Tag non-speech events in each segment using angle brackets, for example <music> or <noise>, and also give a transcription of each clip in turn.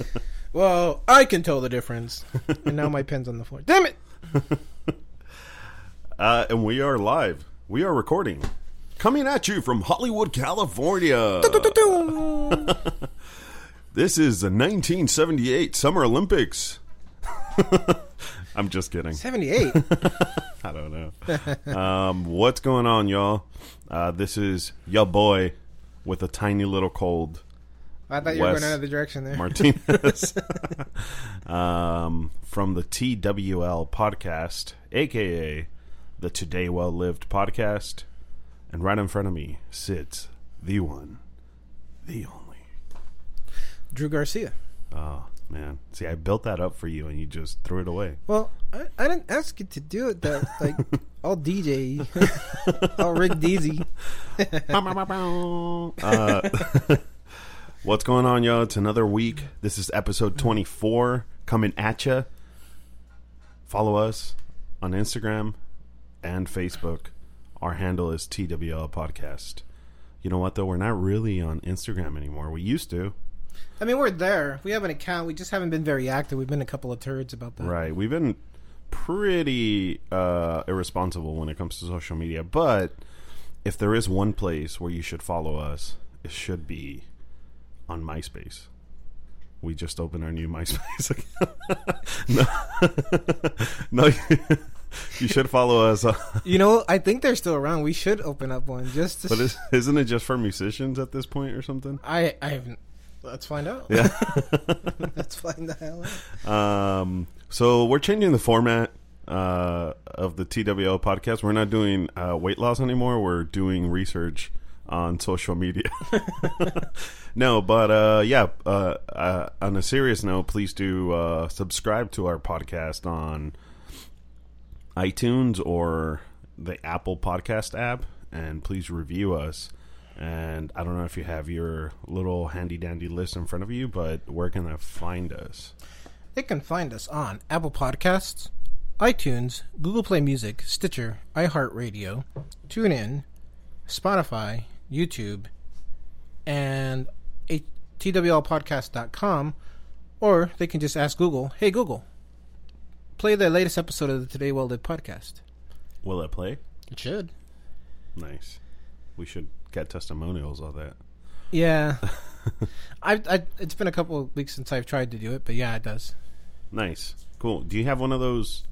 <laughs> Well, I can tell the difference. and now my pen's on the floor. Damn it! <laughs> Uh, and we are live. We are recording. Coming at you from Hollywood, California. <laughs> This is the 1978 Summer Olympics. I'm just kidding. 78. I don't know. um, what's going on, y'all? Uh, this is your boy with a tiny little cold, I thought you were Wes going another direction there. Martinez, <laughs> <laughs> um, from the TWL podcast, aka the Today Well Lived podcast. And right in front of me sits the one, the only. Drew Garcia. Oh, man. See, I built that up for you and you just threw it away. Well, I, I didn't ask you to do it though. <laughs> like all DJ, all Rick Deasy. uh, what's going on, yo? It's another week. This is episode 24 coming at you. Follow us on Instagram and Facebook. Our handle is TWL Podcast. You know what, though? We're not really on Instagram anymore. We used to. I mean, we're there. We have an account. We just haven't been very active. We've been a couple of turds about that. Right. We've been pretty uh, irresponsible when it comes to social media. But if there is one place where you should follow us, it should be on MySpace. We just opened our new <laughs> MySpace account. no, no you should follow us. <laughs> You know, I think they're still around. We should open up one just to. But is, isn't it just for musicians at this point or something? I I haven't. Let's find out. Yeah. <laughs> Let's find the hell out. Um, so we're changing the format uh, of the TWL podcast. We're not doing uh, weight loss anymore. We're doing research on social media. No, but uh, yeah. Uh, uh, on a serious note, please do uh, subscribe to our podcast on iTunes or the Apple Podcast app, and please review us. And I don't know if you have your little handy dandy list in front of you, but where can they find us? They can find us on Apple Podcasts, iTunes, Google Play Music, Stitcher, iHeartRadio, TuneIn, Spotify, YouTube, and twlpodcast.com, or they can just ask Google, "Hey Google, play the latest episode of the Today Well Lived podcast." Will it play? It should. Nice. We should get testimonials of that. Yeah. <laughs> I, I it's been a couple of weeks since I've tried to do it, but yeah, it does. Nice. Cool. Do you have one of those?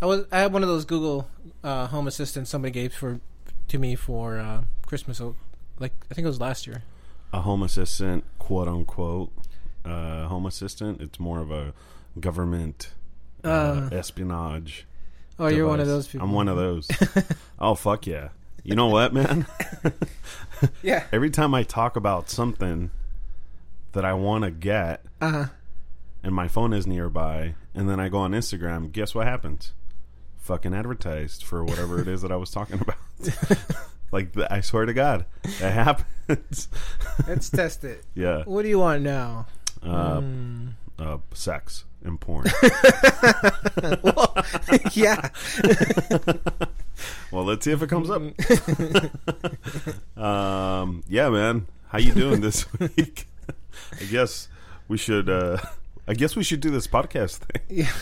I was I had one of those Google uh, Home Assistants somebody gave for to me for uh, Christmas, like I think it was last year. A home assistant, quote unquote, uh, home assistant. It's more of a government uh, Uh, espionage. oh, you're one of those people. I'm one of those. <laughs> oh fuck yeah! You know what, man? <laughs> Yeah. Every time I talk about something that I want to get, Uh huh. and my phone is nearby, and then I go on Instagram, guess what happens? Fucking advertised for whatever it is that I was talking about. <laughs> like I swear to God, that <laughs> happens. Let's test it. <laughs> yeah, What do you want now? uh, Hmm. uh, sex and porn. <laughs> well, yeah. well, let's see if it comes up. um, yeah, man, how you doing this week? I guess we should. Uh, I guess we should do this podcast thing. yeah.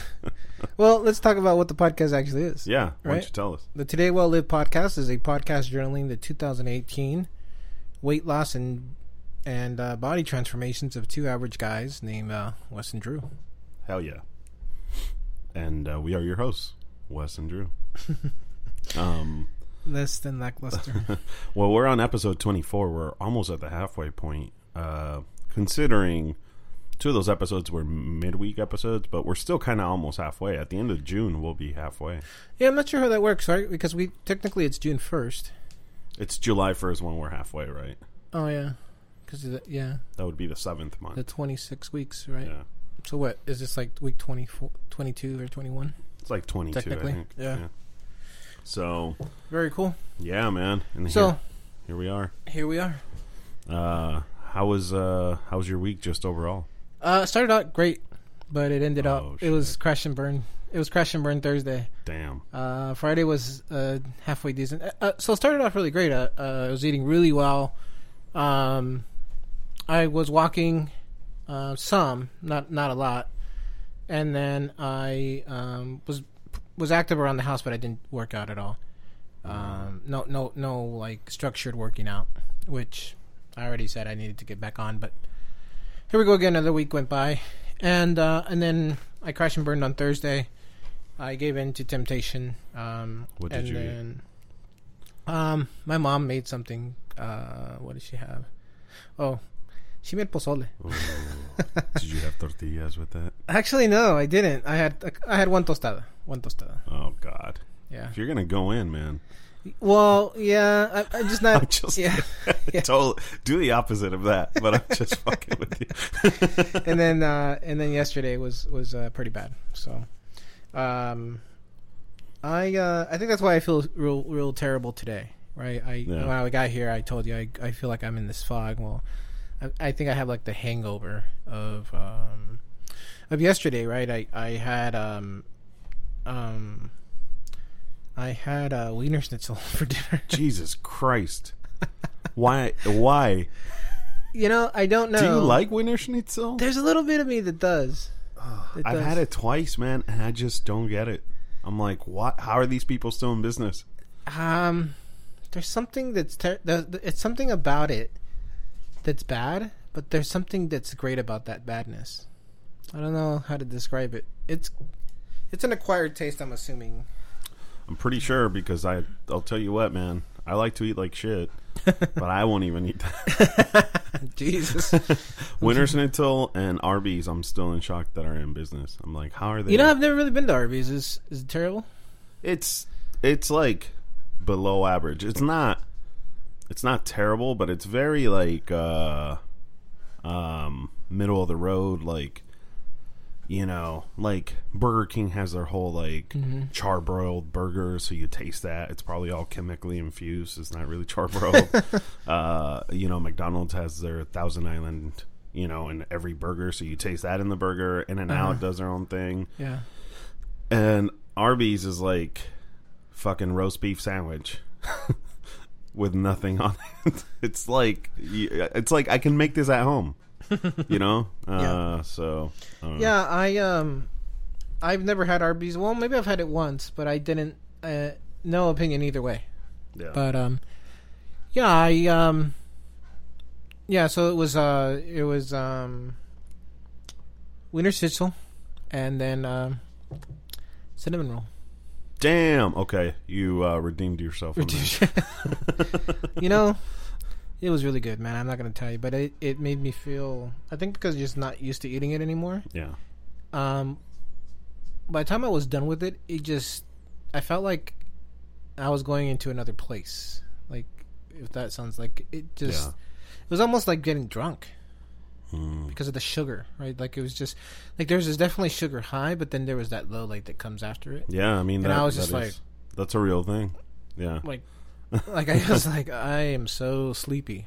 <laughs> Well, let's talk about what the podcast actually is. Yeah, why Right. don't you tell us? The Today Well Lived podcast is a podcast journaling the 2018 weight loss and and uh, body transformations of two average guys named uh, Wes and Drew. Hell yeah. And uh, we are your hosts, Wes and Drew. <laughs> um, Less than lackluster. <laughs> well, we're on episode 24. We're almost at the halfway point. Uh, considering two of those episodes were midweek episodes, but we're still kind of almost halfway. At the end of June, we'll be halfway. yeah, I'm not sure how that works, right? Because we technically it's June 1st. It's July 1st when we're halfway, right? Oh yeah, because yeah, That would be the seventh month. the 26 weeks, right? Yeah. So what is this like week 24, 22 or 21? It's like 22, Technically, I think. yeah. So, Very cool. yeah, man. And So here, here we are. here we are. Uh, how was uh, how was your week just overall? Uh, it started out great, but it ended Oh, up it was crash and burn. It was crash and burn Thursday. Damn. Uh, Friday was uh, halfway decent. Uh, Uh, so it started off really great. Uh, uh, I was eating really well. Um, I was walking uh, some, not not a lot. And then I um, was was active around the house, but I didn't work out at all. Um, no, no, no, like structured working out, which I already said I needed to get back on. But here we go again. Another week went by, and uh, and then I crashed and burned on Thursday. I gave in to temptation. Um, What did and you eat? Um, my mom made something. Uh, what did she have? Oh, she made pozole. <laughs> Did you have tortillas with that? Actually, no, I didn't. I had I had one tostada. One tostada. Oh God! Yeah. If you're gonna go in, man, Well, yeah. I, I'm just not. <laughs> I'm just yeah. <laughs> Yeah. total do the opposite of that. But I'm just <laughs> fucking with you. and then uh, and then yesterday was was uh, pretty bad. So, um, I uh, I think that's why I feel real real terrible today. Right? I Yeah. when I got here, I told you I I feel like I'm in this fog. Well, I, I think I have like the hangover of um of yesterday. Right? I I had um um I had a wiener schnitzel <laughs> for dinner. Jesus Christ! <laughs> Why? Why? you know, I don't know. Do you like Wiener Schnitzel? There's a little bit of me that does. It I've does. had it twice, man, and I just don't get it. I'm like, what? How are these people still in business? Um, there's something that's ter- it's something about it that's bad, but there's something that's great about that badness. I don't know how to describe it. It's it's an acquired taste, I'm assuming. I'm pretty sure because I, I'll tell you what, man. I like to eat like shit, <laughs> but I won't even eat that. <laughs> Jesus, <laughs> Wiener Schnitzel and Arby's. I'm still in shock that are in business. I'm like, how are they? you know I've never really been to Arby's. Is is it terrible? it's it's like below average. It's not it's not terrible, but it's very like uh um middle of the road like you know, like Burger King has their whole like charbroiled burger, so you taste that. It's probably all chemically infused. It's not really charbroiled. <laughs> uh, you know, McDonald's has their Thousand Island, you know, in every burger, so you taste that in the burger. In and Out Uh-huh. does their own thing. Yeah. And Arby's is like fucking roast beef sandwich <laughs> with nothing on it. <laughs> It's like it's like I can make this at home. <laughs> You know? <laughs> Uh Yeah. so I don't know. Yeah, I um, I've never had Arby's. Well, maybe I've had it once, but I didn't. Uh, no opinion either way. Yeah. But um, yeah, I um, yeah. So it was uh, it was um, Wiener Schnitzel, and then um, cinnamon roll. Damn. Okay, you uh, redeemed yourself. <laughs> You know, it was really good, man. I'm not gonna tell you, but it it made me feel. I think because you're just not used to eating it anymore. yeah. Um, by the time I was done with it, it just I felt like I was going into another place. Like if that sounds like it just Yeah. it was almost like getting drunk Mm. because of the sugar, right? Like it was just like there was definitely sugar high, but then there was that low light that comes after it. Yeah. I mean, And that, I was just is- like- that's a real thing. Yeah. Like like I was like I am so sleepy.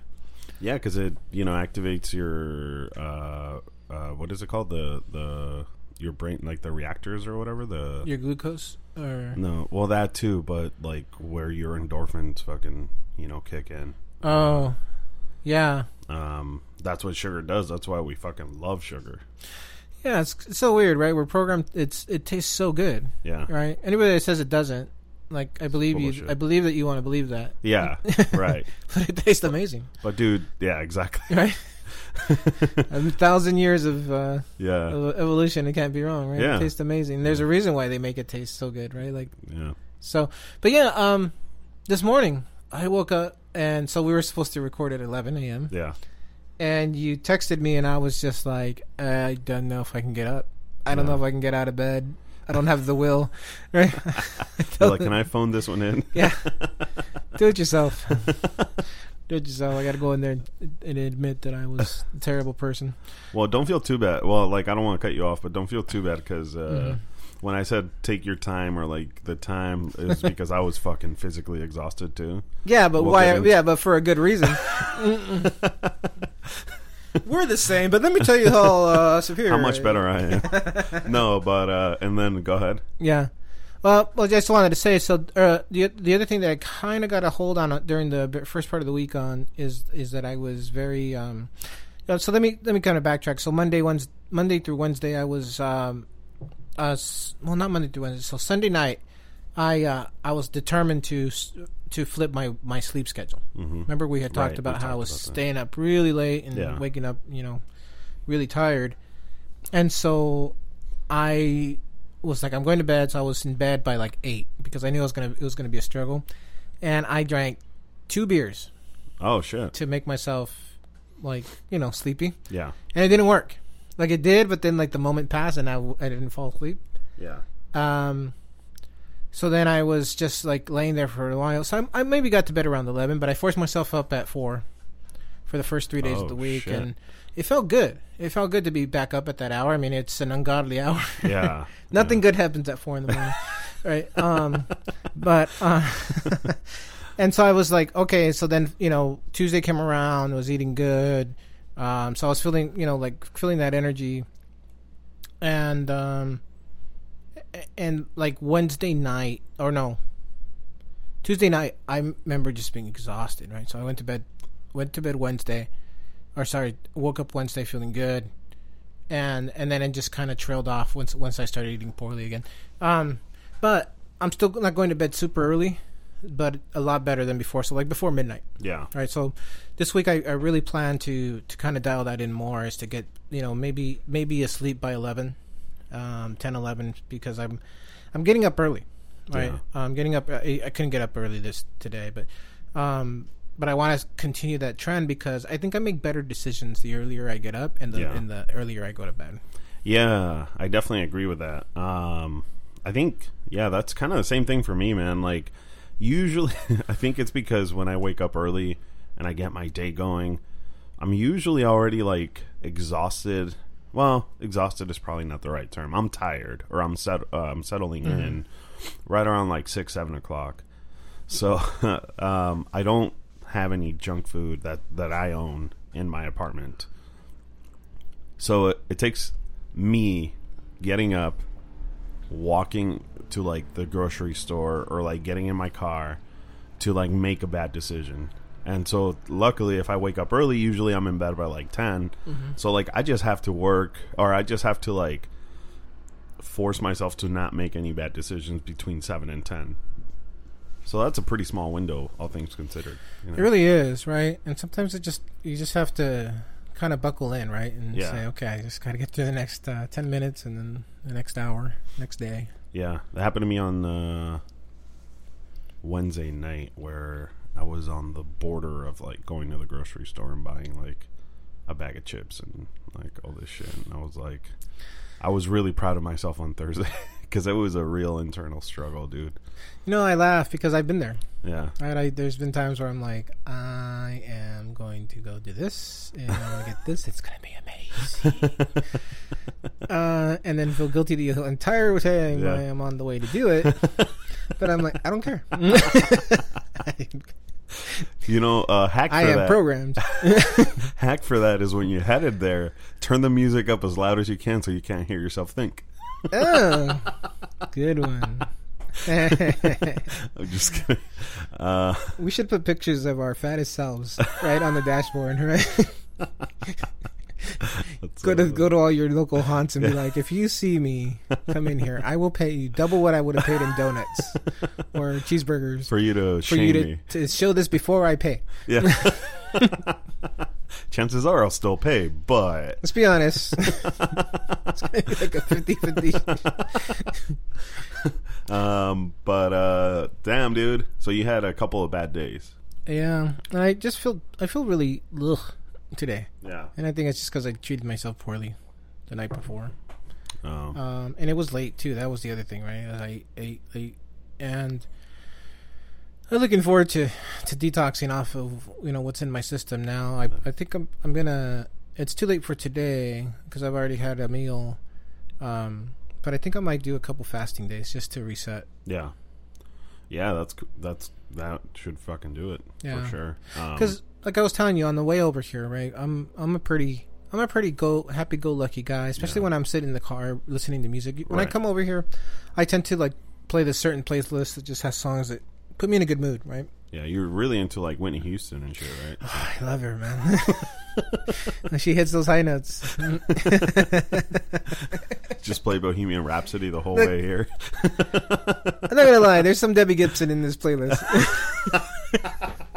Yeah, because it you know activates your uh uh what is it called the the your brain like the reactors or whatever the Your glucose or no well that too but like where your endorphins fucking you know kick in oh yeah um that's what sugar does that's why we fucking love sugar yeah it's, it's so weird, right? We're programmed. It's it tastes so good. yeah right? Anybody that says it doesn't, like I believe you. I believe that you want to believe that, yeah <laughs> right <laughs> but it tastes amazing, but dude yeah exactly <laughs> right? a thousand years of, uh, yeah of evolution, it can't be wrong, right? Yeah. It tastes amazing. There's a reason why they make it taste so good, right? Like yeah so. But yeah, um, this morning I woke up and so we were supposed to record at 11 a.m. yeah and you texted me and I was just like, I don't know if I can get up. I don't Yeah. know if I can get out of bed. I don't have the will, right? <laughs> Like can I phone this one in <laughs> Yeah. Do it yourself. <laughs> Do it yourself. I got to go in there and, and admit that I was a terrible person. Well, don't feel too bad. Well, like I don't want to cut you off, but don't feel too bad because uh, Mhm. when I said take your time or like the time is because I was fucking physically exhausted too. Yeah, but We'll why? Yeah, but for a good reason. <laughs> We're the same, but let me tell you how uh, superior. How much better I am. no, but uh, and then go ahead. Yeah. Well, well, just wanted to say. So, uh, the the other thing that I kind of got a hold on uh, during the first part of the week on is is that I was very, um, Uh, so let me let me kind of backtrack. So Monday, Wednesday, Monday through Wednesday, I was um, uh, well, not Monday through Wednesday. So Sunday night, I uh, I was determined to to flip my my sleep schedule. hmm Remember we had talked Right, about how I was that. staying up really late and Yeah. waking up, you know, really tired. And so I was like, I'm going to bed. So I was in bed by like eight because I knew it was gonna it was gonna be a struggle. And I drank two beers Oh shit. to make myself like you know sleepy, Yeah. and it didn't work. Like it did, but then like the moment passed and I I didn't fall asleep. Yeah. Um, so then I was just like laying there for a while. So I, I maybe got to bed around eleven, but I forced myself up at four for the first three days Oh, of the week, shit. and it felt good. It felt good to be back up at that hour. I mean, it's an ungodly <laughs> hour. Yeah. <laughs> Nothing good happens at four in the morning, <laughs> right? Um, but uh, and so I was like, okay. So then you know Tuesday came around, was eating good. Um, so I was feeling you know like feeling that energy, and um, and like Wednesday night or no, Tuesday night I remember just being exhausted. Right, so I went to bed, went to bed Wednesday, or sorry, woke up Wednesday feeling good and and then it just kind of trailed off once once I started eating poorly again. Um, but I'm still not going to bed super early, but a lot better than before. So like before midnight. Yeah. All right. So this week I, I really plan to to kind of dial that in more, is to get you know maybe maybe asleep by 11, um, 10, 11, because I'm I'm getting up early. Right. Yeah. I'm getting up. I, I couldn't get up early this today, but um, but I want to continue that trend because I think I make better decisions the earlier I get up and the Yeah. and the earlier I go to bed. Yeah, I definitely agree with that. Um, I think, yeah, that's kind of the same thing for me, man. Like, usually, <laughs> I think it's because when I wake up early and I get my day going, I'm usually already like exhausted. Well, exhausted is probably not the right term. I'm tired, or I'm set. Uh, I'm settling in right around like six, seven o'clock. So, <laughs> um, I don't have any junk food that that I own in my apartment. So it, it takes me getting up, walking to like the grocery store or like getting in my car to like make a bad decision. And so luckily if I wake up early, usually I'm in bed by like 10. So like I just have to work or I just have to like force myself to not make any bad decisions between 7 and 10. So that's a pretty small window all things considered. you know? It really is, right? And sometimes it just you just have to kind of buckle in, right? And Yeah. say, okay, I just got to get through the next uh, ten minutes, and then the next hour, next day. Yeah, that happened to me on uh, Wednesday night where I was on the border of like going to the grocery store and buying like a bag of chips and like all this shit. And I was like, I was really proud of myself on Thursday <laughs> because it was a real internal struggle, dude. You know, I laugh because I've been there. Yeah, Right? I, there's been times where I'm like, I am going to go do this, and I'm gonna get this. It's gonna be amazing. <laughs> uh, and then feel guilty the entire time Yeah. I am on the way to do it. but I'm like, I don't care. <laughs> you know, uh, hack for I am that. programmed. <laughs> hack for that is when you're headed there, turn the music up as loud as you can so you can't hear yourself think. oh, good one. <laughs> I'm just kidding. Uh, we should put pictures of our fattest selves right on the dashboard, right? <laughs> let's, go to go to all your local haunts and be <laughs> like, if you see me come in here, I will pay you double what I would have paid in donuts <laughs> or cheeseburgers for you to for shame you to, me. to show this before I pay. Yeah. <laughs> Chances are I'll still pay, but Let's be honest. it's gonna be like a 50-50. um, but uh, damn, dude. So you had a couple of bad days. Yeah, I just feel I feel really ugh today, Yeah. and I think it's just because I treated myself poorly the night before. Oh. Um, and it was late too. That was the other thing, right? I ate late, and I'm looking forward to to detoxing off of you know what's in my system now. I I think I'm I'm gonna. It's too late for today because I've already had a meal. Um, but I think I might do a couple fasting days just to reset. yeah. Yeah, that's that's that should fucking do it Yeah. for sure. Um, Because like I was telling you on the way over here, right? I'm I'm a pretty I'm a pretty go happy go lucky guy, especially Yeah. when I'm sitting in the car listening to music. When I come over here, I tend to like play this certain playlist that just has songs that put me in a good mood, right? Yeah, you're really into like Whitney Houston and shit, right? <sighs> I love her, man. <laughs> she hits those high notes. <laughs> Just play Bohemian Rhapsody the whole way here. I'm not gonna lie. There's some Debbie Gibson in this playlist. <laughs>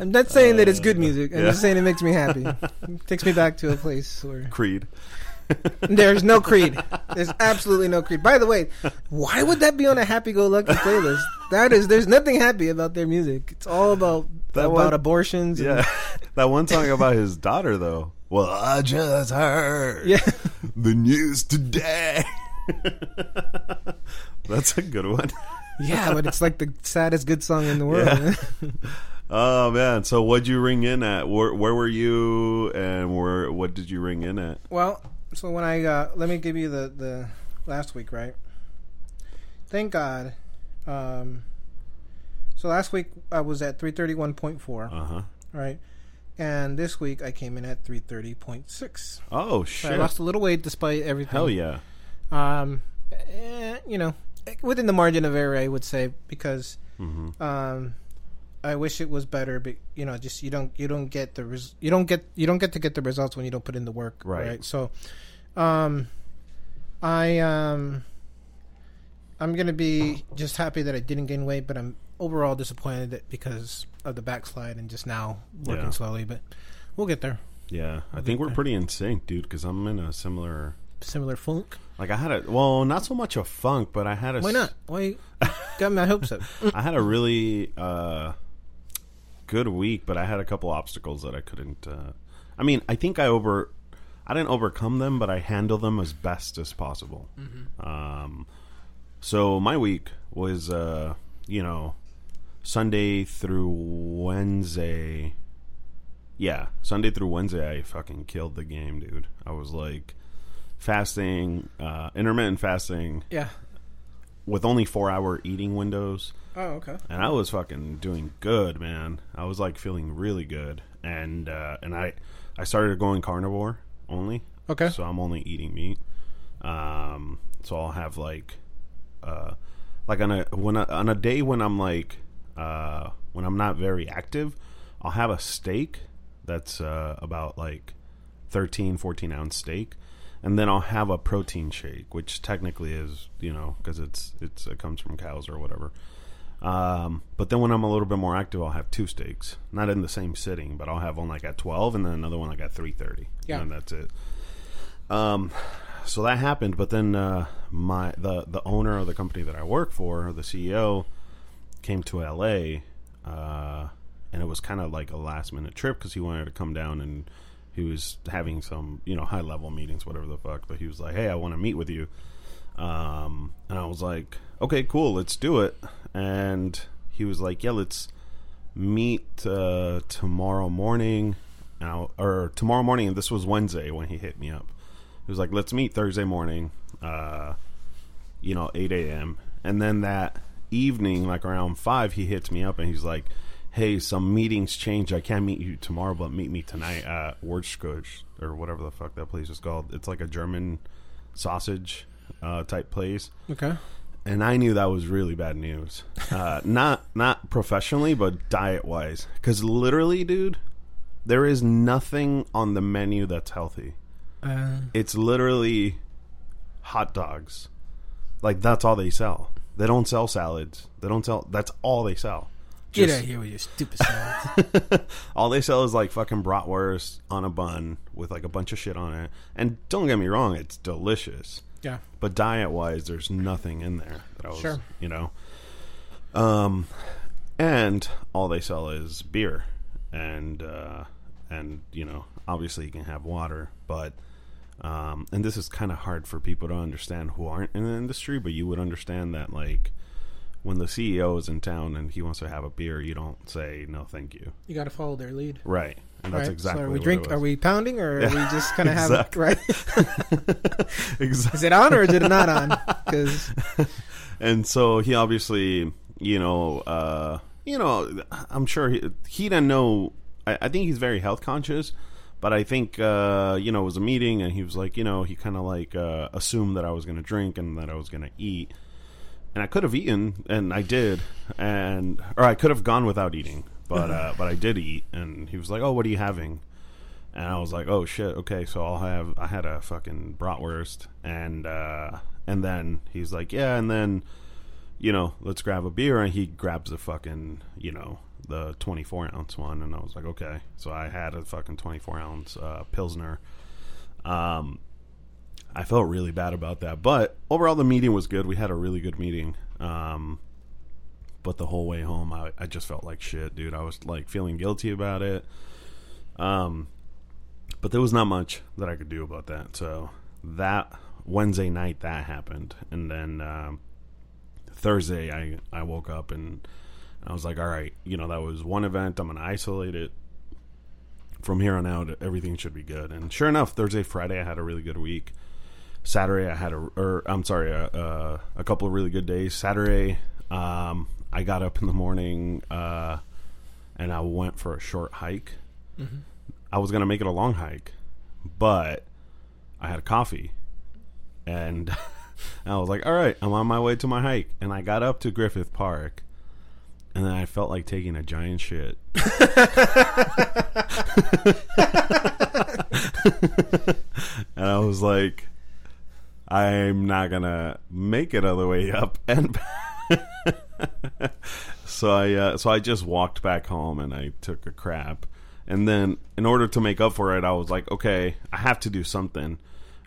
I'm not saying that it's good uh, music. I'm yeah. just saying it makes me happy. It <laughs> takes me back to a place where Creed. <laughs> there's no Creed. There's absolutely no Creed. By the way, why would that be on a happy-go-lucky playlist? That is, there's nothing happy about their music. It's all about That about one- abortions. Yeah, <laughs> that one song about his daughter though. Well, I just heard yeah. the news today. That's a good one. Yeah, but it's like the saddest good song in the world. Yeah. Oh man! So what'd you ring in at? Where, where were you, and where? What did you ring in at? Well, so when I uh, let me give you the the last week, right? Thank God. Um, so last week I was at three thirty one point four, Uh huh. right? And this week I came in at three thirty point six. Oh So I lost a little weight despite everything. Hell yeah! Um, eh, you know, within the margin of error, I would say because hmm um, I wish it was better, but you know, just you don't you don't get the res- you don't get you don't get to get the results when you don't put in the work, Right. right? So, um, I um, I'm gonna be just happy that I didn't gain weight, but I'm overall disappointed that because of the backslide and just now working Yeah. slowly, but we'll get there. Yeah, I I'll think we're there. pretty in sync, dude. Because I'm in a similar. Similar funk. Like I had a well, not so much a funk, but I had a. Why not? Why got my hopes <laughs> up? I had a really uh, good week, but I had a couple obstacles that I couldn't. Uh, I mean, I think I over, I didn't overcome them, but I handle them as best as possible. Um, so my week was, uh, you know, Sunday through Wednesday. Yeah, Sunday through Wednesday, I fucking killed the game, dude. I was like fasting, uh, intermittent fasting Yeah. With only four hour eating windows Oh, okay. and I was fucking doing good, man. I was like feeling really good, and uh, and I I started going carnivore only. Okay. So I'm only eating meat. Um, so I'll have like, uh, like on a when I, on a day when I'm like, uh, when I'm not very active, I'll have a steak that's uh, about like 13, 14 ounce steak. And then I'll have a protein shake, which technically is, you know, because it's it's it comes from cows or whatever. Um, but then when I'm a little bit more active, I'll have two steaks, not in the same sitting, but I'll have one like at twelve, and then another one like at three thirty. Yeah. and that's it. Um, so that happened, but then uh, my the the owner of the company that I work for, the CEO, came to LA, uh, and it was kind of like a last minute trip because he wanted to come down and he was having some you know high level meetings, whatever the fuck. But he was like, "Hey, I want to meet with you," um, and I was like, "Okay, cool, let's do it." And he was like, "Yeah, let's meet uh, tomorrow morning." Now, or tomorrow morning, and this was Wednesday when he hit me up. He was like, "Let's meet Thursday morning, uh, you know, eight a.m." And then that evening, like around five, he hits me up and he's like, "Hey, some meetings change. I can't meet you tomorrow, but meet me tonight at Wurstküche or whatever the fuck that place is called. It's like a German sausage uh, type place." Okay. and I knew that was really bad news. Uh, <laughs> not not professionally, but diet wise. Because literally, dude, there is nothing on the menu that's healthy. Uh, It's literally hot dogs. Like that's all they sell. They don't sell salads. They don't sell. That's all they sell. Get out of here with your stupid salads. <laughs> all they sell is like fucking bratwurst on a bun with like a bunch of shit on it. And don't get me wrong, it's delicious. yeah. But diet wise, there's nothing in there that I was, Sure. you know. Um, and all they sell is beer, and uh, and you know, obviously you can have water, but um, and this is kind of hard for people to understand who aren't in the industry, but you would understand that like when the CEO is in town and he wants to have a beer, you don't say no, thank you, You got to follow their lead. right? And that's right? exactly So are we what drink? Are we pounding, or are we just kind of have Exactly. right? exactly. <laughs> <laughs> Is it on or is it not on? Because <laughs> and so he obviously, you know, uh, you know, I'm sure he, he didn't know. I, I think he's very health conscious, but I think uh, you know it was a meeting, and he was like, you know, he kind of like uh, assumed that I was going to drink and that I was going to eat, and I could have eaten, and I did, and or I could have gone without eating, but <laughs> uh, but I did eat, and he was like, "Oh, what are you having?" And I was like, "Oh shit, okay, so I'll have." I had a fucking bratwurst, and uh, and then he's like, "Yeah," and then you know, let's grab a beer, and he grabs the fucking you know the twenty four ounce one, and I was like, okay, so I had a fucking twenty four ounce uh, pilsner. Um, I felt really bad about that, but overall the meeting was good. We had a really good meeting. Um, but the whole way home, I, I just felt like shit, dude. I was like feeling guilty about it. Um, but there was not much that I could do about that. So that Wednesday night that happened, and then um, Thursday I I woke up and I was like, all right, you know that was one event. I'm gonna isolate it. From here on out, everything should be good. And sure enough, Thursday, Friday, I had a really good week. Saturday, I had a, or I'm sorry, a, a, a couple of really good days. Saturday, um, I got up in the morning uh, and I went for a short hike. Mm-hmm. I was gonna make it a long hike, but I had a coffee, and <laughs> I was like, "All right, I'm on my way to my hike." And I got up to Griffith Park, and then I felt like taking a giant shit. <laughs> <laughs> and I was like, "I'm not gonna make it all the way up," and <laughs> so I uh, so I just walked back home and I took a crap. And then, in order to make up for it, I was like, okay, I have to do something.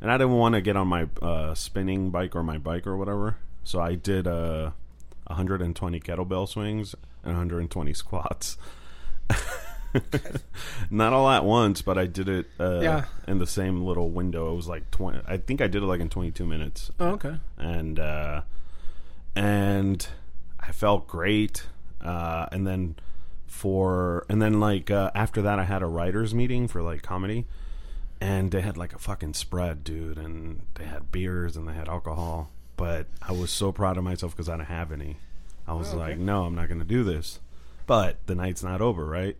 And I didn't want to get on my uh, spinning bike or my bike or whatever. So I did uh, 120 kettlebell swings and 120 squats. <laughs> <laughs> Not all at once, but I did it uh, Yeah. in the same little window. It was like 20. I think I did it like in 22 minutes Oh, okay. and uh, and I felt great. Uh, and then for and then like uh, after that, I had a writers meeting for like comedy, and they had like a fucking spread, dude, and they had beers and they had alcohol. But I was so proud of myself because I didn't have any. I was Oh, okay. like, no, I'm not gonna do this. But the night's not over, right?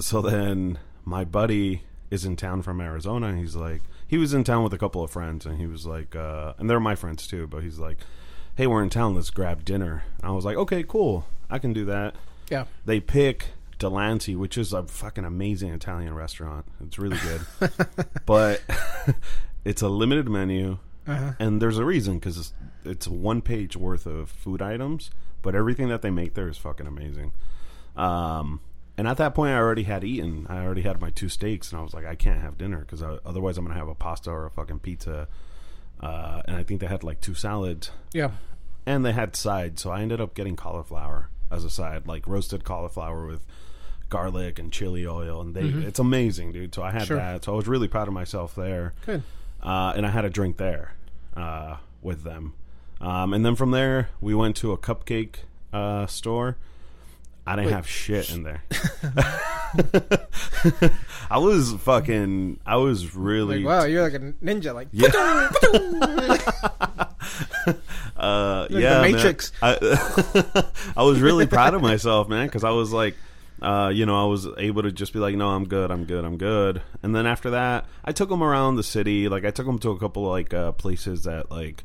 So then my buddy is in town from Arizona and he's like he was in town with a couple of friends and he was like uh and they're my friends too, but he's like, Hey, we're in town, let's grab dinner. And I was like, Okay, cool. I can do that. Yeah. They pick Delancey, which is a fucking amazing Italian restaurant. It's really good. <laughs> but <laughs> it's a limited menu Uh-huh. and there's a reason because it's, it's one page worth of food items, but everything that they make there is fucking amazing. Um, and at that point, I already had eaten. I already had my two steaks, and I was like, I can't have dinner because otherwise I'm gonna have a pasta or a fucking pizza. Uh, and I think they had like two salads, Yeah. and they had sides. So I ended up getting cauliflower as a side, like roasted cauliflower with garlic and chili oil, and they it's amazing, dude. So I had Sure. that. So I was really proud of myself there Good. uh, and I had a drink there uh, with them. Um, and then from there, we went to a cupcake uh, store. I didn't Wait. have shit in there. <laughs> <laughs> I was fucking. I was really. Like, wow, you're like a ninja. Like, Yeah. <laughs> like Uh, the yeah, man. Matrix. I, I was really proud of myself, man, because I was like, uh, you know, I was able to just be like, no, I'm good, I'm good, I'm good. And then after that, I took them around the city. Like, I took them to a couple of like uh, places that like.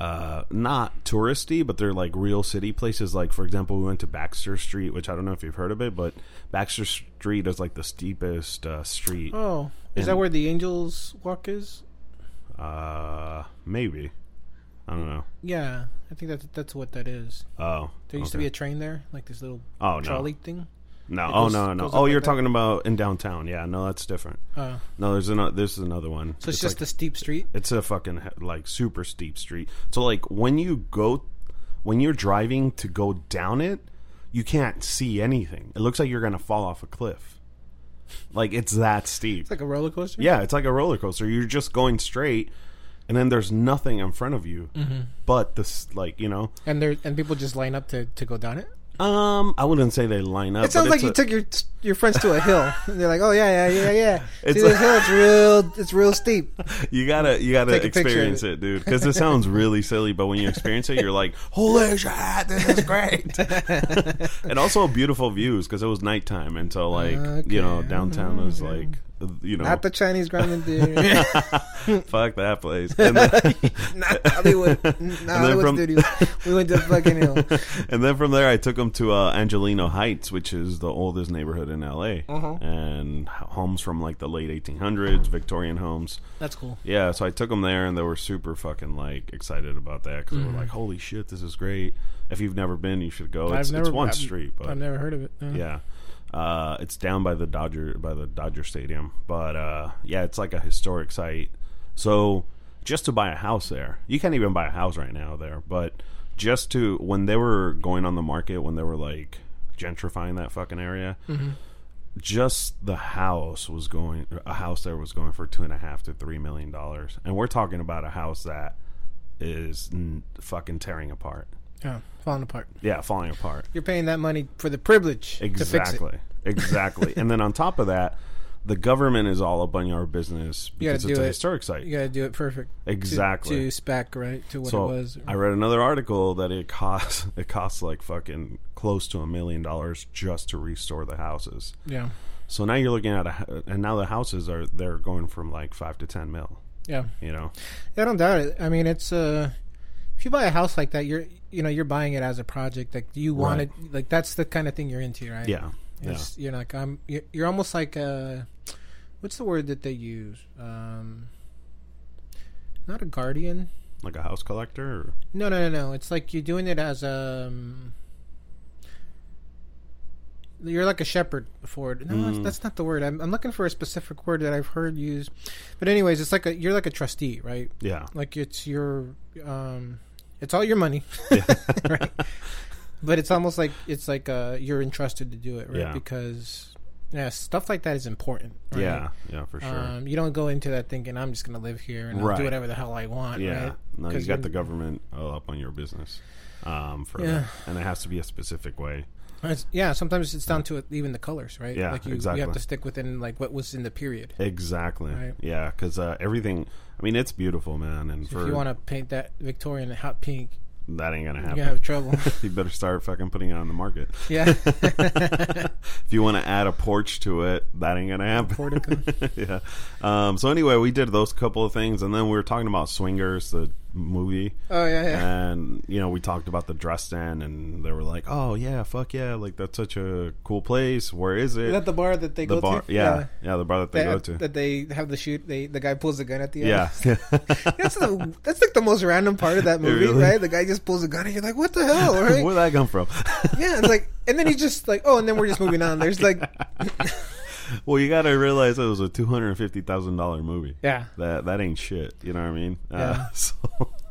Uh, not touristy, but they're like real city places. Like, for example, we went to Baxter Street, which I don't know if you've heard of it, but Baxter Street is like the steepest uh, street. oh, is that where the Angels Walk is? Uh, maybe. I don't know. Yeah, I think that's that's what that is. Oh, There used to be a train there, like this little Oh no. trolley thing. No, It oh goes- no, no. Oh, you're that? talking about in downtown. Yeah, no, that's different. Uh, No, there's another. This is another one. so it's, just like, a steep street. it's a fucking like super steep street. So like when you go, when you're driving to go down it, you can't see anything. It looks like you're gonna fall off a cliff. Like it's that steep. It's like a roller coaster. Yeah, it's like a roller coaster. You're just going straight, and then there's nothing in front of you, Mm-hmm. but this like you know. and there and people just line up to, to go down it. Um, I wouldn't say they line up. It sounds like you a- took your your friends to a hill. And they're like, oh yeah, yeah, yeah, yeah. <laughs> It's See this a- hill? It's real. It's real steep. <laughs> You gotta, you gotta Take a picture of experience it. it, dude. Because it sounds really silly, but when you experience it, you're like, "Holy <laughs> shit, this is great!" and also beautiful views because it was nighttime until like you know downtown was like you know, Not the Chinese Gremlin <laughs> <laughs> Theater. fuck that place. And then, <laughs> Not Hollywood. Not Hollywood from- Studios. We went to fucking hill. and then from there, I took them to uh, Angelino Heights, which is the oldest neighborhood in LA, Uh-huh. and homes from like the late 1800s, Victorian homes. That's cool. Yeah, so I took them there, and they were super fucking like excited about that because they were like, "Holy shit, this is great!" If you've never been, you should go. It's, it's one I've- street, but I've never heard of it. Uh, yeah. Uh, it's down by the Dodger by the Dodger Stadium, but uh, yeah, it's like a historic site. So just to buy a house there, you can't even buy a house right now there. But just to when they were going on the market, when they were like gentrifying that fucking area, just the house was going a house there was going for two and a half to three million dollars, and we're talking about a house that is n- fucking tearing apart. Yeah, falling apart. Yeah, falling apart. You're paying that money for the privilege to fix it. Exactly. Exactly. and then on top of that, the government is all up on your business You because it's a it. historic site. You got to do it perfect. Exactly. To, spec, right? To what so it was. I read another article that it costs <laughs> it costs like fucking close to a million dollars just to restore the houses. yeah. So now you're looking at a and now the houses are they're going from like 5 to 10 mil, Yeah. you know. I don't doubt it. I mean, it's uh, if you buy a house like that, you're you know you're buying it as a project. Like you want Right. it. Like that's the kind of thing you're into, right? Yeah. Yeah. It's, You're like I'm. You're, you're almost like uh, what's the word that they use? Um, not a guardian. Like a house collector or No, no, no, no. It's like you're doing it as um. You're like a shepherd for it. No, that's, Mm. that's not the word. I'm, I'm looking for a specific word that I've heard used. But anyways, it's like a you're like a trustee, right? yeah. Like it's your um, it's all your money, Yeah. <laughs> right? But it's almost like it's like uh, you're entrusted to do it, right? Yeah. Because yeah, stuff like that is important. Right? Yeah. Yeah, for sure. Um, you don't go into that thinking I'm just gonna live here and Right. do whatever the hell I want. Yeah, right? no, you got the government all up on your business, um, for Yeah. and it has to be a specific way. It's, yeah, sometimes it's down to it, even the colors, right? Yeah, like you, exactly. you have to stick within like what was in the period. Exactly. Right. Yeah, because uh, everything. I mean, it's beautiful, man, and So for if you want to paint that Victorian hot pink, that ain't gonna you're happen. gonna have trouble. <laughs> you better start fucking putting it on the market. yeah, <laughs> If you want to add a porch to it, that ain't gonna happen. Portico. <laughs> yeah. Um, so anyway, we did those couple of things, and then we were talking about Swingers, the movie, Oh yeah, yeah. and you know we talked about the Dresden, and they were like, "Oh yeah, fuck yeah, like that's such a cool place. Where is it?" Is that the bar that they the go bar, to? yeah, yeah, the bar that they go to. that they have the shoot. They the guy pulls the gun at the end. yeah, <laughs> that's the, that's like the most random part of that <laughs> movie, really? right? The guy just pulls a gun, and you're like, "What the hell?" <laughs> Right? Where'd that come from? yeah, it's like, and then he just like, "Oh," and then we're just moving on. There's like, well, you got to realize it was a two hundred and fifty thousand dollar movie. yeah, That that ain't shit. You know what I mean? Yeah. Uh, <laughs> so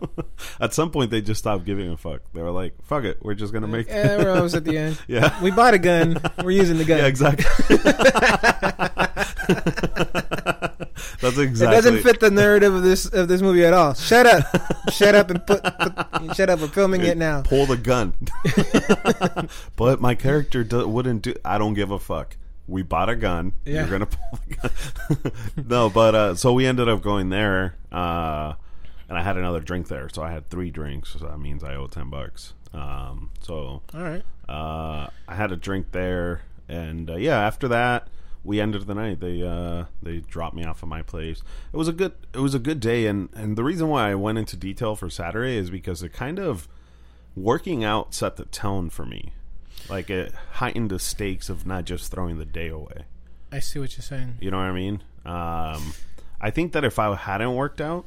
<laughs> at some point they just stopped giving a fuck. They were like, "Fuck it, we're just gonna make." yeah, we're almost at the <laughs> end. yeah. We bought a gun. We're using the gun. Yeah, exactly. That's exactly. It doesn't fit the narrative of this of this movie at all. Shut up, shut up, and put, put shut up. We're filming it now. Pull the gun. but my character do, wouldn't do. I don't give a fuck. We bought a gun. Yeah. You're gonna <laughs> pull the gun. <laughs> no, but uh, so we ended up going there, uh, and I had another drink there, so I had three drinks. So that means I owe ten bucks. Um, so All right. uh, I had a drink there, and uh, yeah, after that we ended the night. They uh, they dropped me off at my place. It was a good it was a good day, and and the reason why I went into detail for Saturday is because it kind of working out set the tone for me. Like it heightened the stakes of not just throwing the day away. I see what you're saying. You know what I mean? Um, I think that if I hadn't worked out,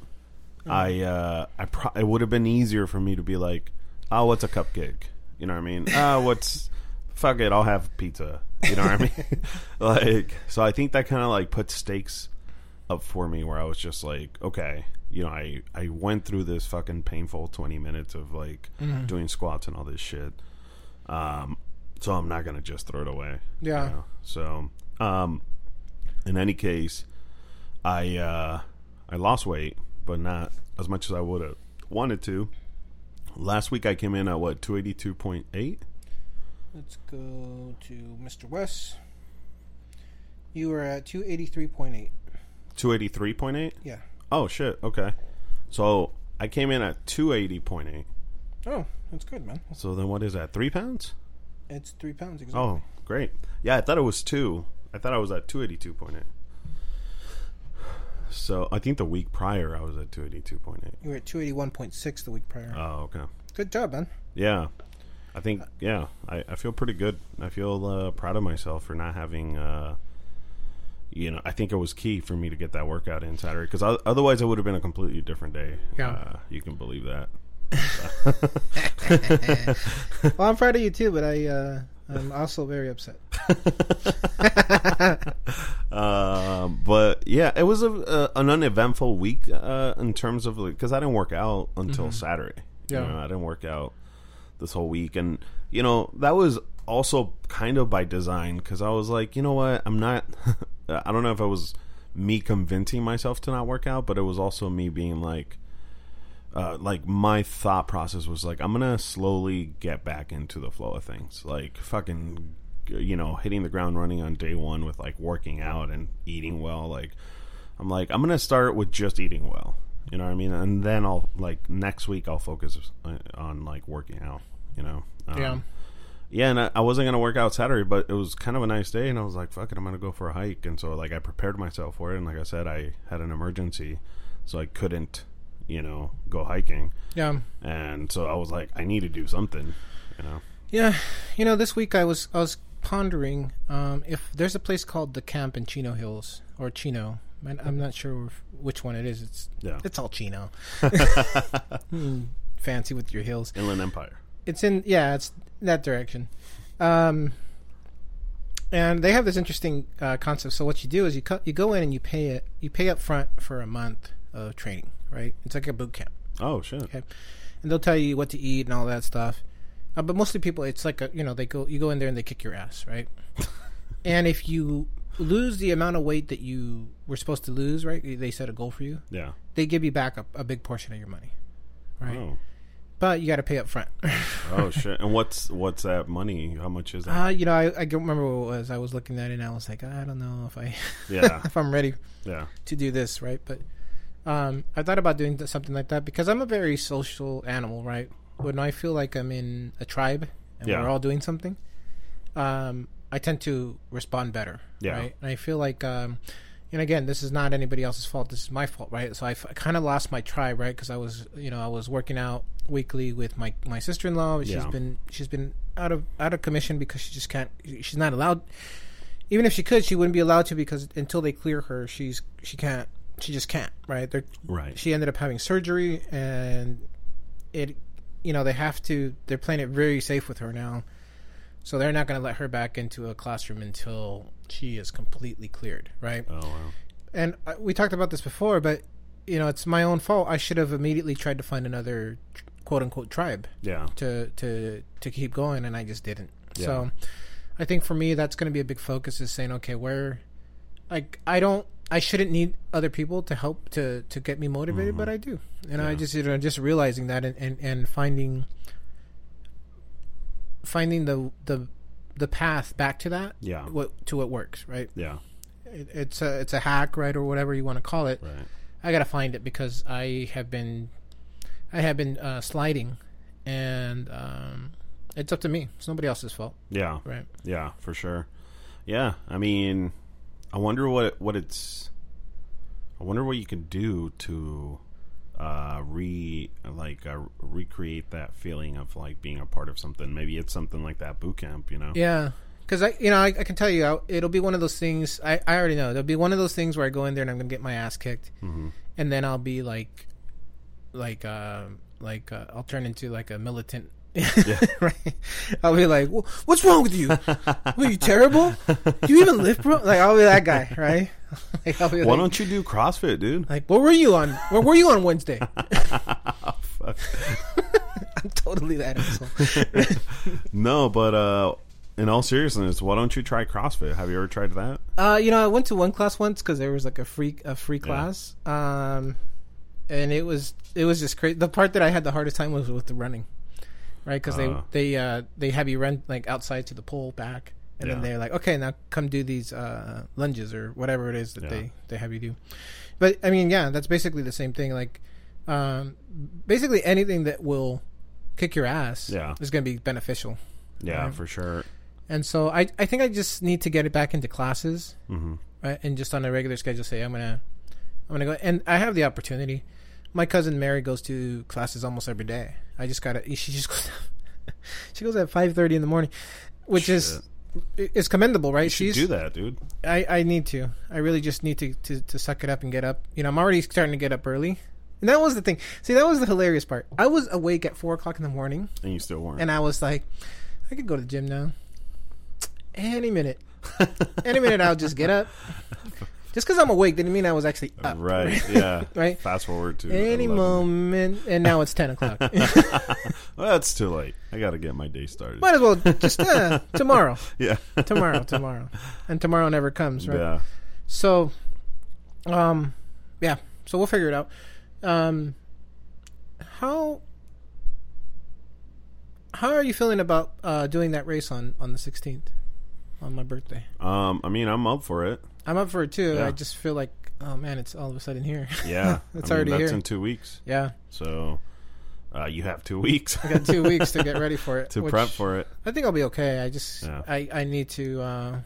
I uh, I pro- it would have been easier for me to be like, oh, what's a cupcake? You know what I mean? Ah, <laughs> what's fuck it, I'll have pizza. You know what I mean? <laughs> <laughs> like, so I think that kind of like put stakes up for me where I was just like, okay, you know, I I went through this fucking painful twenty minutes of like Mhm. doing squats and all this shit. Um, so I'm not gonna just throw it away. you Yeah. know? So, um, in any case, I uh, I lost weight, but not as much as I would have wanted to. Last week I came in at what two eighty two point eight. Let's go to Mr. West. You were at two eighty three point eight. Two eighty three point eight. Yeah. Oh shit. Okay. So I came in at two eighty point eight. Oh, that's good, man. So then what is that? Three pounds? It's three pounds exactly. Oh, great. Yeah, I thought it was two. I thought I was at two eighty two point eight. So I think the week prior I was at 282.8. You were at 281.6 the week prior. Oh, okay. Good job, man. Yeah. I think yeah, I, I feel pretty good. I feel uh, proud of myself for not having uh you know, I think it was key for me to get that workout in Saturday because otherwise it would have been a completely different day. Yeah. Uh, you can believe that. <laughs> well, I'm proud of you too, but I uh, I'm also very upset. <laughs> um, but yeah, it was a, a an uneventful week uh, in terms of because I didn't work out until Mm-hmm. Saturday. Yeah. You know, I didn't work out this whole week, and you know that was also kind of by design because I was like, you know what, I'm not. <laughs> I don't know if it was me convincing myself to not work out, but it was also me being like. Uh, like my thought process was like I'm gonna slowly get back into the flow of things, like fucking, you know, hitting the ground running on day one with like working out and eating well. Like I'm like I'm gonna start with just eating well, you know what I mean, and then I'll like next week I'll focus uh, on like working out, you know. Um, Yeah. yeah, and I, I wasn't gonna work out Saturday, but it was kind of a nice day, and I was like, "Fuck it, I'm gonna go for a hike." And so, like, I prepared myself for it, and like I said, I had an emergency, so I couldn't, you know, go hiking, Yeah. and so I was like, I need to do something, you know. Yeah, you know, this week I was I was pondering um, if there's a place called the Camp in Chino Hills or Chino. Man, I'm not sure which one it is. It's Yeah, it's all Chino. <laughs> Hmm, fancy with your hills. Inland Empire. It's in yeah, it's that direction. Um, and they have this interesting uh, concept. So what you do is you cut, you go in and you pay it. You pay up front for a month of training, right? It's like a boot camp. Oh shit. Okay. and they'll tell you what to eat and all that stuff. Uh, but mostly people, it's like a you know they go you go in there and they kick your ass, right? <laughs> and if you lose the amount of weight that you were supposed to lose, right? They set a goal for you. Yeah. They give you back a, a big portion of your money, right? Oh. But you got to pay up front. <laughs> Oh shit. And what's what's that money? How much is that? uh, you know, I, I don't remember what it was. I was looking at it and I was like, I don't know if I yeah. <laughs> if I'm ready Yeah. to do this, right? But um, I thought about doing th- something like that because I'm a very social animal, right? When I feel like I'm in a tribe and Yeah. we're all doing something, um, I tend to respond better, Yeah. right? And I feel like, um, and again, this is not anybody else's fault. This is my fault, right? So I, f- I kind of lost my tribe, right? Because I was, you know, I was working out weekly with my my sister in law. She's Yeah. been she's been out of out of commission because she just can't. She's not allowed. Even if she could, she wouldn't be allowed to because until they clear her, she's she can't. She just can't, right? They're Right. she ended up having surgery and it you know they have to they're playing it very safe with her now so they're not going to let her back into a classroom until she is completely cleared right Oh wow. and uh, we talked about this before but you know it's my own fault i should have immediately tried to find another quote unquote tribe Yeah. to to to keep going and i just didn't Yeah. so i think for me that's going to be a big focus is saying okay where like i don't i shouldn't need other people to help to to get me motivated but i do and i Mm-hmm. Just you know just realizing that and and, and finding finding the the the path back to that Yeah. what to what works right Yeah. it, it's a it's a hack right or whatever you want to call it Right. I gotta find it because I have been, I have been uh, sliding, and um, it's up to me. It's nobody else's fault, Yeah. right? Yeah, for sure. Yeah, I mean, I wonder what what it's. I wonder what you can do to uh re like uh, recreate that feeling of like being a part of something. Maybe it's something like that boot camp, you know. Yeah, because I, you know, I, I can tell you, I, it'll be one of those things. I, I already know it'll be one of those things where I go in there and I'm gonna get my ass kicked, hmm and then I'll be like, like, uh, like uh, I'll turn into like a militant. <laughs> right? I'll be like, "Wh- "What's wrong with you? <laughs> Were you terrible? Do you even lift, bro?" Like I'll be that guy, right? <laughs> like, I'll be Why like, don't you do CrossFit, dude? Like, what were you on? Where were you on Wednesday? Fuck. I'm totally that asshole. no, but uh in all seriousness, why don't you try CrossFit? Have you ever tried that? Uh, you know, I went to one class once because there was like a free a free class. Um, and it was it was just crazy. The part that I had the hardest time was with the running, right? Because Uh. they they uh they have you run like outside to the pole back, and then they're like, okay, now come do these uh lunges or whatever it is that Yeah. they they have you do. But I mean, yeah, that's basically the same thing. Like, um, basically anything that will kick your ass Yeah. is going to be beneficial. Yeah, Right. for sure. And so I I think I just need to get it back into classes, hmm right? And just on a regular schedule, say I'm gonna I'm gonna go, and I have the opportunity. My cousin Mary goes to classes almost every day. I just gotta. She just goes. <laughs> she goes at five thirty in the morning, which is is commendable, right? You She's do that, dude. I, I need to. I really just need to, to, to suck it up and get up. You know, I'm already starting to get up early. And that was the thing. See, that was the hilarious part. I was awake at four o'clock in the morning, And you still weren't. and I was like, I could go to the gym now. Any minute, any minute, I'll just get up. <laughs> Just because I'm awake didn't mean I was actually up. right. Yeah. <laughs> Right. Fast forward to Any 11. moment, and now it's ten o'clock. <laughs> Well, that's too late. I got to get my day started. Might as well just uh, <laughs> tomorrow, Yeah. tomorrow, tomorrow, and tomorrow never comes, right? Yeah. So, um, yeah. So we'll figure it out. Um, how how are you feeling about uh, doing that race on on the sixteenth on my birthday? Um, I mean, I'm up for it. I'm up for it too. Yeah. I just feel like, oh man, it's all of a sudden here. <laughs> Yeah. It's I mean, already that's here. in two weeks. yeah, So uh, you have two weeks I got two <laughs> weeks to get ready for it. to prep for it. I think I'll be okay. I just Yeah. I I need to uh,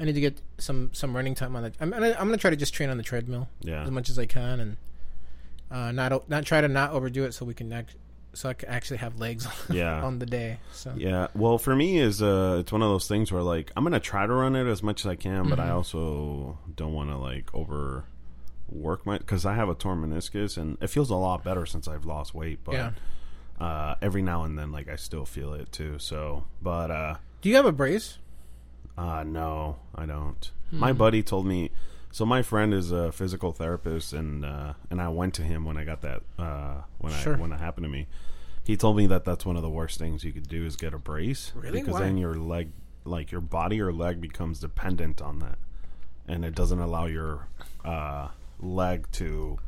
I need to get some some running time on it. I'm gonna, I'm gonna try to just train on the treadmill. Yeah. as much as I can, and uh, not not try to not overdo it, so we can act- so I can actually have legs <laughs> Yeah. on the day. So Yeah. Well, for me is uh it's one of those things where like I'm going to try to run it as much as I can, but I Mm-hmm. also don't want to like over work my cuz I have a torn meniscus and it feels a lot better since I've lost weight, but Yeah. uh every now and then like I still feel it too. So, but uh do you have a brace? Uh no, I don't. My buddy told me so my friend is a physical therapist and uh and I went to him when I got that uh when Sure. I when it happened to me. He told me that that's one of the worst things you could do is get a brace Really? because Why? then your leg like your body or leg becomes dependent on that and it doesn't allow your uh leg to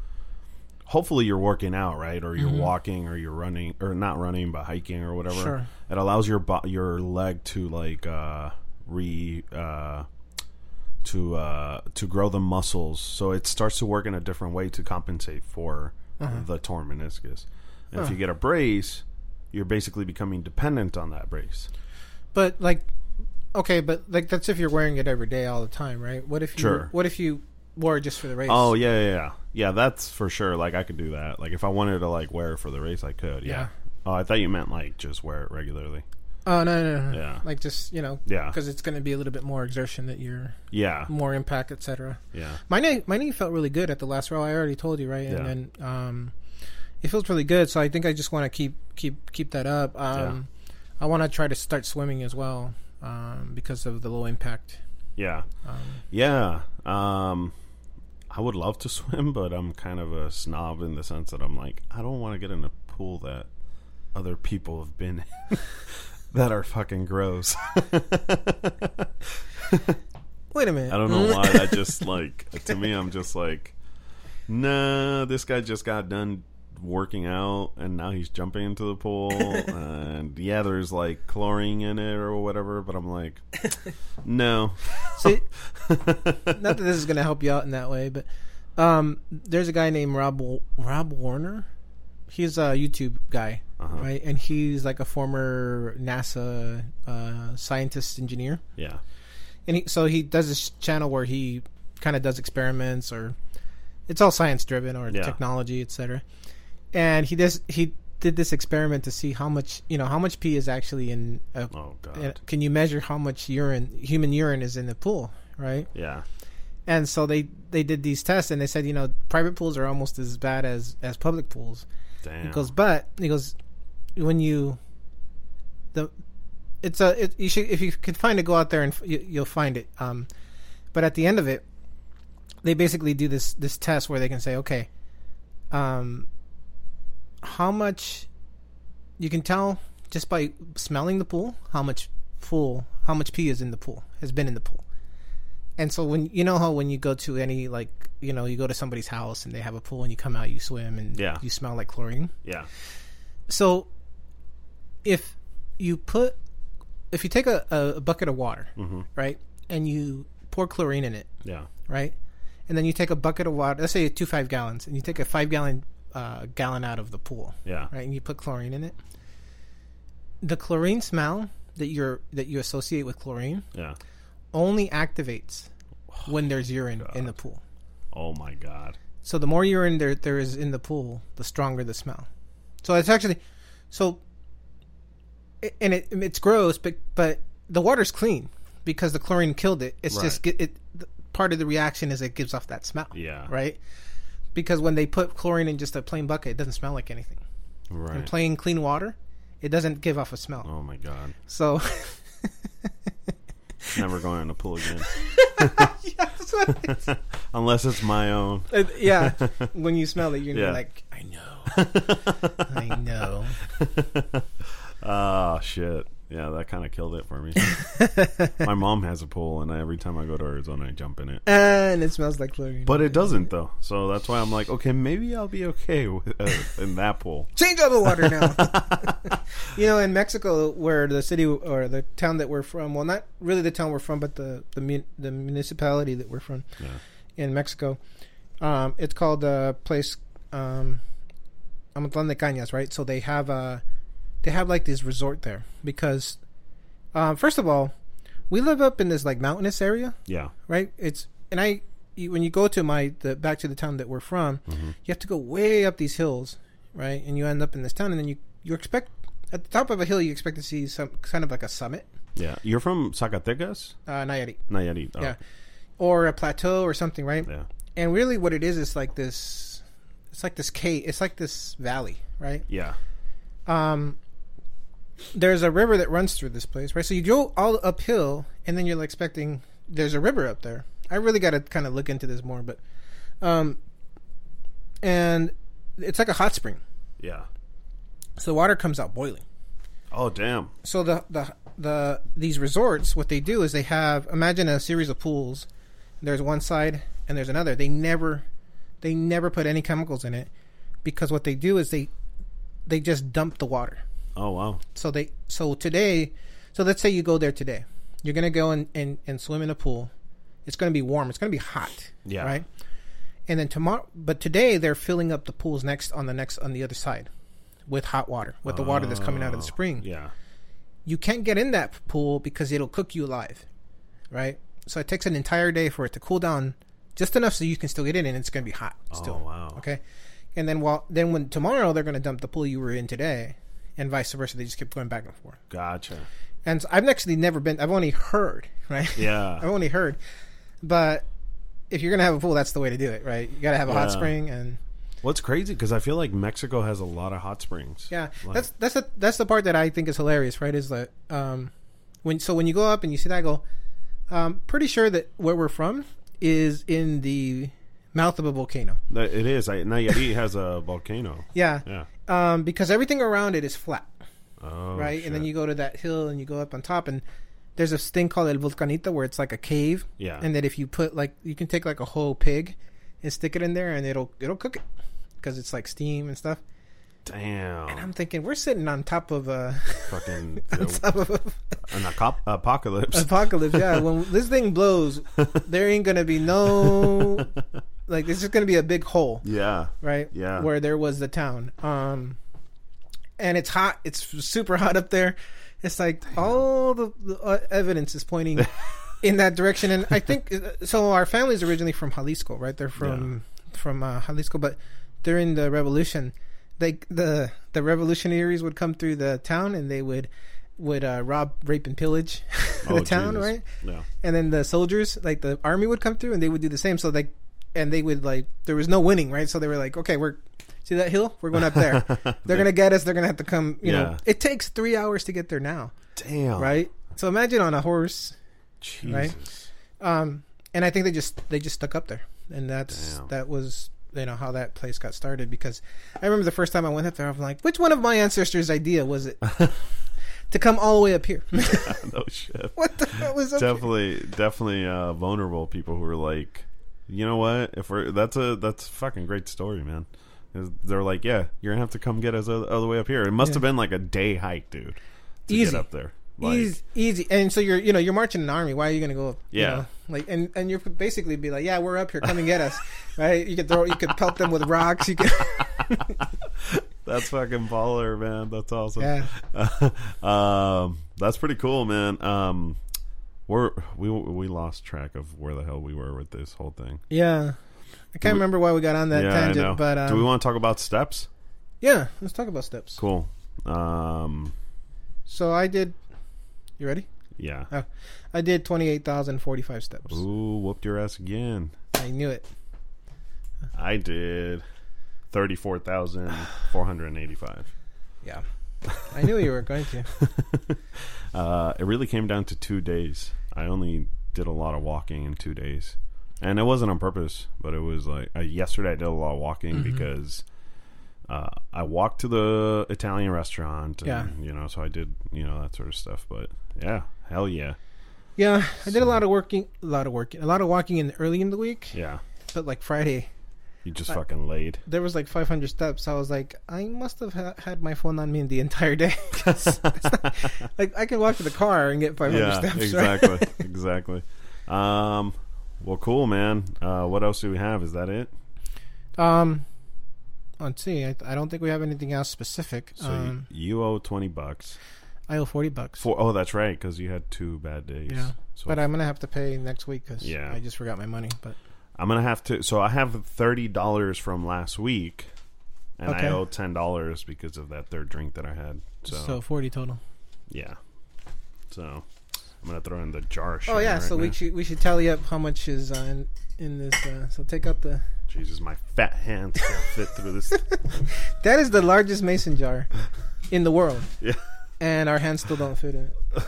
hopefully you're working out right or you're walking or you're running or not running but hiking or whatever Sure. it allows your bo- your leg to like uh re uh to uh to grow the muscles. So it starts to work in a different way to compensate for the torn meniscus. And if you get a brace you're basically becoming dependent on that brace. But like, okay, but like that's if you're wearing it every day all the time, right? What if you Sure. what if you wore it just for the race? oh yeah yeah yeah. Yeah that's for sure. Like i could do that. Like if i wanted to like wear it for the race i could yeah, Yeah. oh i thought you meant like just wear it regularly oh no no no, no. Yeah. like just you know Yeah. because it's going to be a little bit more exertion that you're yeah more impact, etc. yeah My knee, my knee felt really good at the last row. I already told you, right? And Yeah. then um, it feels really good. So I think I just want to keep keep keep that up. Um, I want to try to start swimming as well um, because of the low impact. yeah Um, Yeah. Um I would love to <laughs> swim, but I'm kind of a snob in the sense that I'm like, I don't want to get in a pool that other people have been in <laughs> that are fucking gross. <laughs> wait a minute. I don't know why that just <laughs> like to me I'm just like nah, this guy just got done working out and now he's jumping into the pool <laughs> and yeah, there's like chlorine in it or whatever, but I'm like no. See, not that this is going to help you out in that way, but um, there's a guy named Rob Rob Warner. He's a YouTube guy, Uh-huh. right? And he's like a former NASA uh, scientist engineer. Yeah. and he, so he does this channel where he kind of does experiments or it's all science driven or Yeah. technology etc and he does he did this experiment to see how much you know how much pee is actually in a, Oh god. in- can you measure how much urine human urine is in the pool right Yeah. and so they they did these tests and they said you know private pools are almost as bad as as public pools Damn. he goes, but he goes, when you the it's a it, you should if you can find it, go out there and f- you, you'll find it. Um, but at the end of it, they basically do this this test where they can say, okay, um, how much you can tell just by smelling the pool how much pool how much pee is in the pool has been in the pool. And so when you know how when you go to any like you know you go to somebody's house and they have a pool and you come out you swim and Yeah. you smell like chlorine. yeah. So if you put if you take a, a bucket of water, Mhm. right, and you pour chlorine in it, Yeah. right, and then you take a bucket of water, let's say two five gallons, and you take a five gallon uh, gallon out of the pool, Yeah. right, and you put chlorine in it. The chlorine smell that you're that you associate with chlorine Yeah. only activates when there's urine in the pool. Oh my god. So the more urine there there is in the pool, the stronger the smell. So it's actually so and it it's gross, but but the water's clean because the chlorine killed it. It's just Right. get it the- part of the reaction is it gives off that smell. Yeah. Right? Because when they put chlorine in just a plain bucket, it doesn't smell like anything. In Right. plain clean water, it doesn't give off a smell. Oh my god. So <laughs> Never going in a pool again. Yeah, that's <laughs> what it's- <laughs> Unless it's my own. Uh, yeah, when you smell it, you're Yeah. like, I know, I know. Oh shit. Yeah, that kind of killed it for me. <laughs> my mom has a pool, and every time I go to Arizona, I jump in it. And it smells like chlorine. But it doesn't though, so that's why I'm like, okay, maybe I'll be okay <laughs> with, uh, in that pool. change all the water now. <laughs> you know, in Mexico, where the city or the town that we're from, well, not really the town we're from, but the the, mun- the municipality that we're from Yeah. in Mexico, um, it's called a place, um, Amatlan de Cañas, right? So they have a, they have like this resort there because, um, first of all, we live up in this like mountainous area, Yeah. right? It's and I when you go to my the back to the town that we're from, Mm-hmm. you have to go way up these hills, right? And you end up in this town, and then you you expect at the top of a hill you expect to see some kind of like a summit, Yeah. You're from Zacatecas? uh, Nayarit, Nayarit. Oh, yeah, or a plateau or something, right? Yeah. And really, what it is is like this. It's like this cave. It's like this valley, right? Yeah. um there's a river that runs through this place, right? So you go all uphill and then you're like expecting there's a river up there. I really got to kind of look into this more, but um and it's like a hot spring. Yeah. So the water comes out boiling. Oh damn. So the the the these resorts what they do is they have imagine a series of pools. There's one side and there's another. They never they never put any chemicals in it because what they do is they they just dump the water. Oh wow. so they so today so let's say you go there today you're gonna go and, and, and swim in a pool it's gonna be warm it's gonna be hot Yeah. right and then tomorrow but today they're filling up the pools next on the next on the other side with hot water with the water that's coming out of the Oh, spring Yeah. you can't get in that pool because it'll cook you alive right so it takes an entire day for it to cool down just enough so you can still get in and it's gonna be hot oh, still Oh wow. Okay, and then while then when tomorrow they're going to dump the pool you were in today, and vice versa. They just keep going back and forth. Gotcha. And so I've actually never been. I've only heard, <laughs> right? Yeah. I've only heard, but if you're going to have a pool, that's the way to do it, right? You got to have a hot spring, and What's crazy because I feel like Mexico has a lot of hot springs. yeah, Like- that's that's the that's the part that I think is hilarious, right? Is that um when so when you go up and you see that, I go, um, pretty sure that where we're from is in the mouth of a volcano. It is. I, Nayarit has a volcano. Yeah, Yeah. Um, because everything around it is flat. Oh. right? And then you go to that hill and you go up on top, and there's this thing called El Volcanito where it's like a cave, Yeah. and that if you put like you can take like a whole pig and stick it in there, and it'll it'll cook it because it's like steam and stuff. Damn. And I'm thinking we're sitting on top of a Fucking <laughs> on top of a, an acop- apocalypse. apocalypse. Yeah, when this thing blows, <laughs> there ain't gonna be no like it's just gonna be a big hole. yeah. right? Yeah. Where there was the town. Um, and it's hot. It's super hot up there. It's like all the, the uh, evidence is pointing <laughs> in that direction. And I think uh, so. Our family's originally from Jalisco, right? They're from from uh, Jalisco, but during the revolution, they the the revolutionaries would come through the town and they would would uh, rob, rape, and pillage <laughs> the Oh, town, Jesus. right? Yeah. and then the soldiers like the army would come through and they would do the same so like and they would like there was no winning right so they were like okay we're see that hill we're going up there <laughs> they're gonna get us they're gonna have to come you know it takes three hours to get there now Damn. right so imagine on a horse Jesus. Right? um and i think they just they just stuck up there and that's Damn. that was you know how that place got started because i remember the first time i went up there I'm like which one of my ancestors idea was it <laughs> to come all the way up here <laughs> no shit. what the hell was up here? Definitely, definitely uh, vulnerable people who are like, you know what? If we're that's a that's a fucking great story, man. They're like, yeah, you're gonna have to come get us all the way up here. It must Yeah. have been like a day hike, dude, to Easy. get up there. Like, easy, easy, and so you're, you know, you're marching an army. Why are you going to go? you Yeah. know, like, and and you're basically be like, yeah, we're up here. Come and get us, <laughs> right? You could throw, you could pelt them with rocks. You could, <laughs> That's fucking baller, man. That's awesome. yeah, <laughs> um, that's pretty cool, man. Um, we're we we lost track of where the hell we were with this whole thing. yeah. I can't remember why we got on that yeah, tangent, but um, do we want to talk about steps? yeah, let's talk about steps. Cool. Um, So I did. You ready? yeah. I did twenty eight thousand forty five steps. Ooh, whooped your ass again. I knew it. I did thirty-four thousand four hundred and eighty-five. Yeah, I knew you were going to. <laughs> Uh, it really came down to two days. I only did a lot of walking in two days, and it wasn't on purpose. But it was like uh, yesterday. I did a lot of walking Mhm. because uh, I walked to the Italian restaurant. And, Yeah. you know, so I did you know that sort of stuff. But yeah, hell yeah, Yeah, I did a lot of working, a lot of working, a lot of walking in early in the week. yeah. But like Friday, You just I- fucking laid. there was like 500 steps. I was like, I must have ha- had my phone on me the entire day. <laughs> not- like I can walk to the car and get 500 yeah, steps. right? exactly, <laughs> exactly. Um, well, cool, man. Uh, what else do we have? Is that it? Um, let's see. I, I don't think we have anything else specific. So um, you, you owe twenty bucks. I owe 40 bucks. For oh, that's right, because you had two bad days. Yeah, So but I'm gonna have to pay next week because Yeah. I just forgot my money. But I'm gonna have to. So I have thirty dollars from last week, and I owe ten dollars because of that third drink that I had. So, so, 40 total. yeah. So I'm gonna throw in the jar. Oh yeah, so we should we should tally up how much is uh, in, in this. Uh, so take out the. Jesus, my fat hands can't <laughs> fit through this. <laughs> That is the largest mason jar in the world. <laughs> Yeah. And our hands still don't fit in it.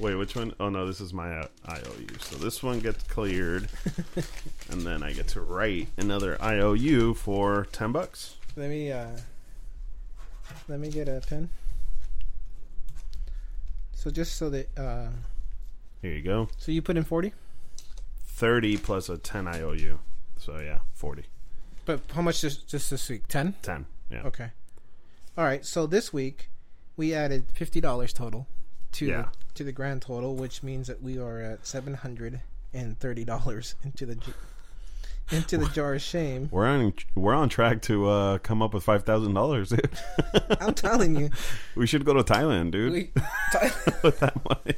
Wait, which one? Oh no, this is my uh, IOU. So this one gets cleared, <laughs> and then I get to write another IOU for ten bucks. Let me uh let me get a pen. So just so that uh Here you go. so you put in 40? Thirty plus a ten IOU. So yeah, forty. But how much just just this week? 10? Ten. Yeah. Okay. All right. So this week we added $50 total to Yeah. the, to the grand total, which means that we are at $730 into the into the jar of shame. We're on we're on track to uh, come up with five thousand dollars. <laughs> I'm telling you. we should go to Thailand, dude, We <laughs> with that money.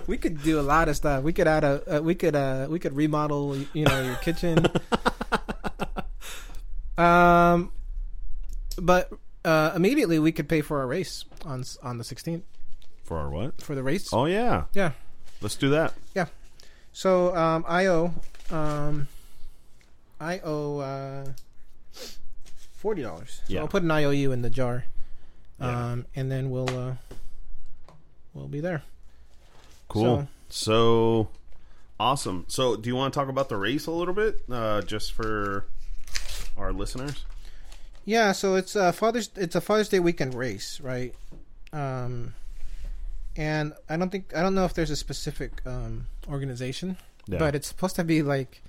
<laughs> we could do a lot of stuff. We could add a uh, we could uh we could remodel you know your kitchen. um, but uh, immediately we could pay for our race on on the 16th For our what? for the race. Oh yeah, Yeah. Let's do that. Yeah. So um, I owe um, I owe uh, forty dollars. So Yeah. I'll put an IOU in the jar, Yeah. um, and then we'll uh, we'll be there. Cool. So, So, awesome. So, do you want to talk about the race a little bit, uh, just for our listeners? Yeah, so it's a Father's it's a Father's Day weekend race, right? Um, and I don't think I don't know if there's a specific um, organization, Yeah. but it's supposed to be like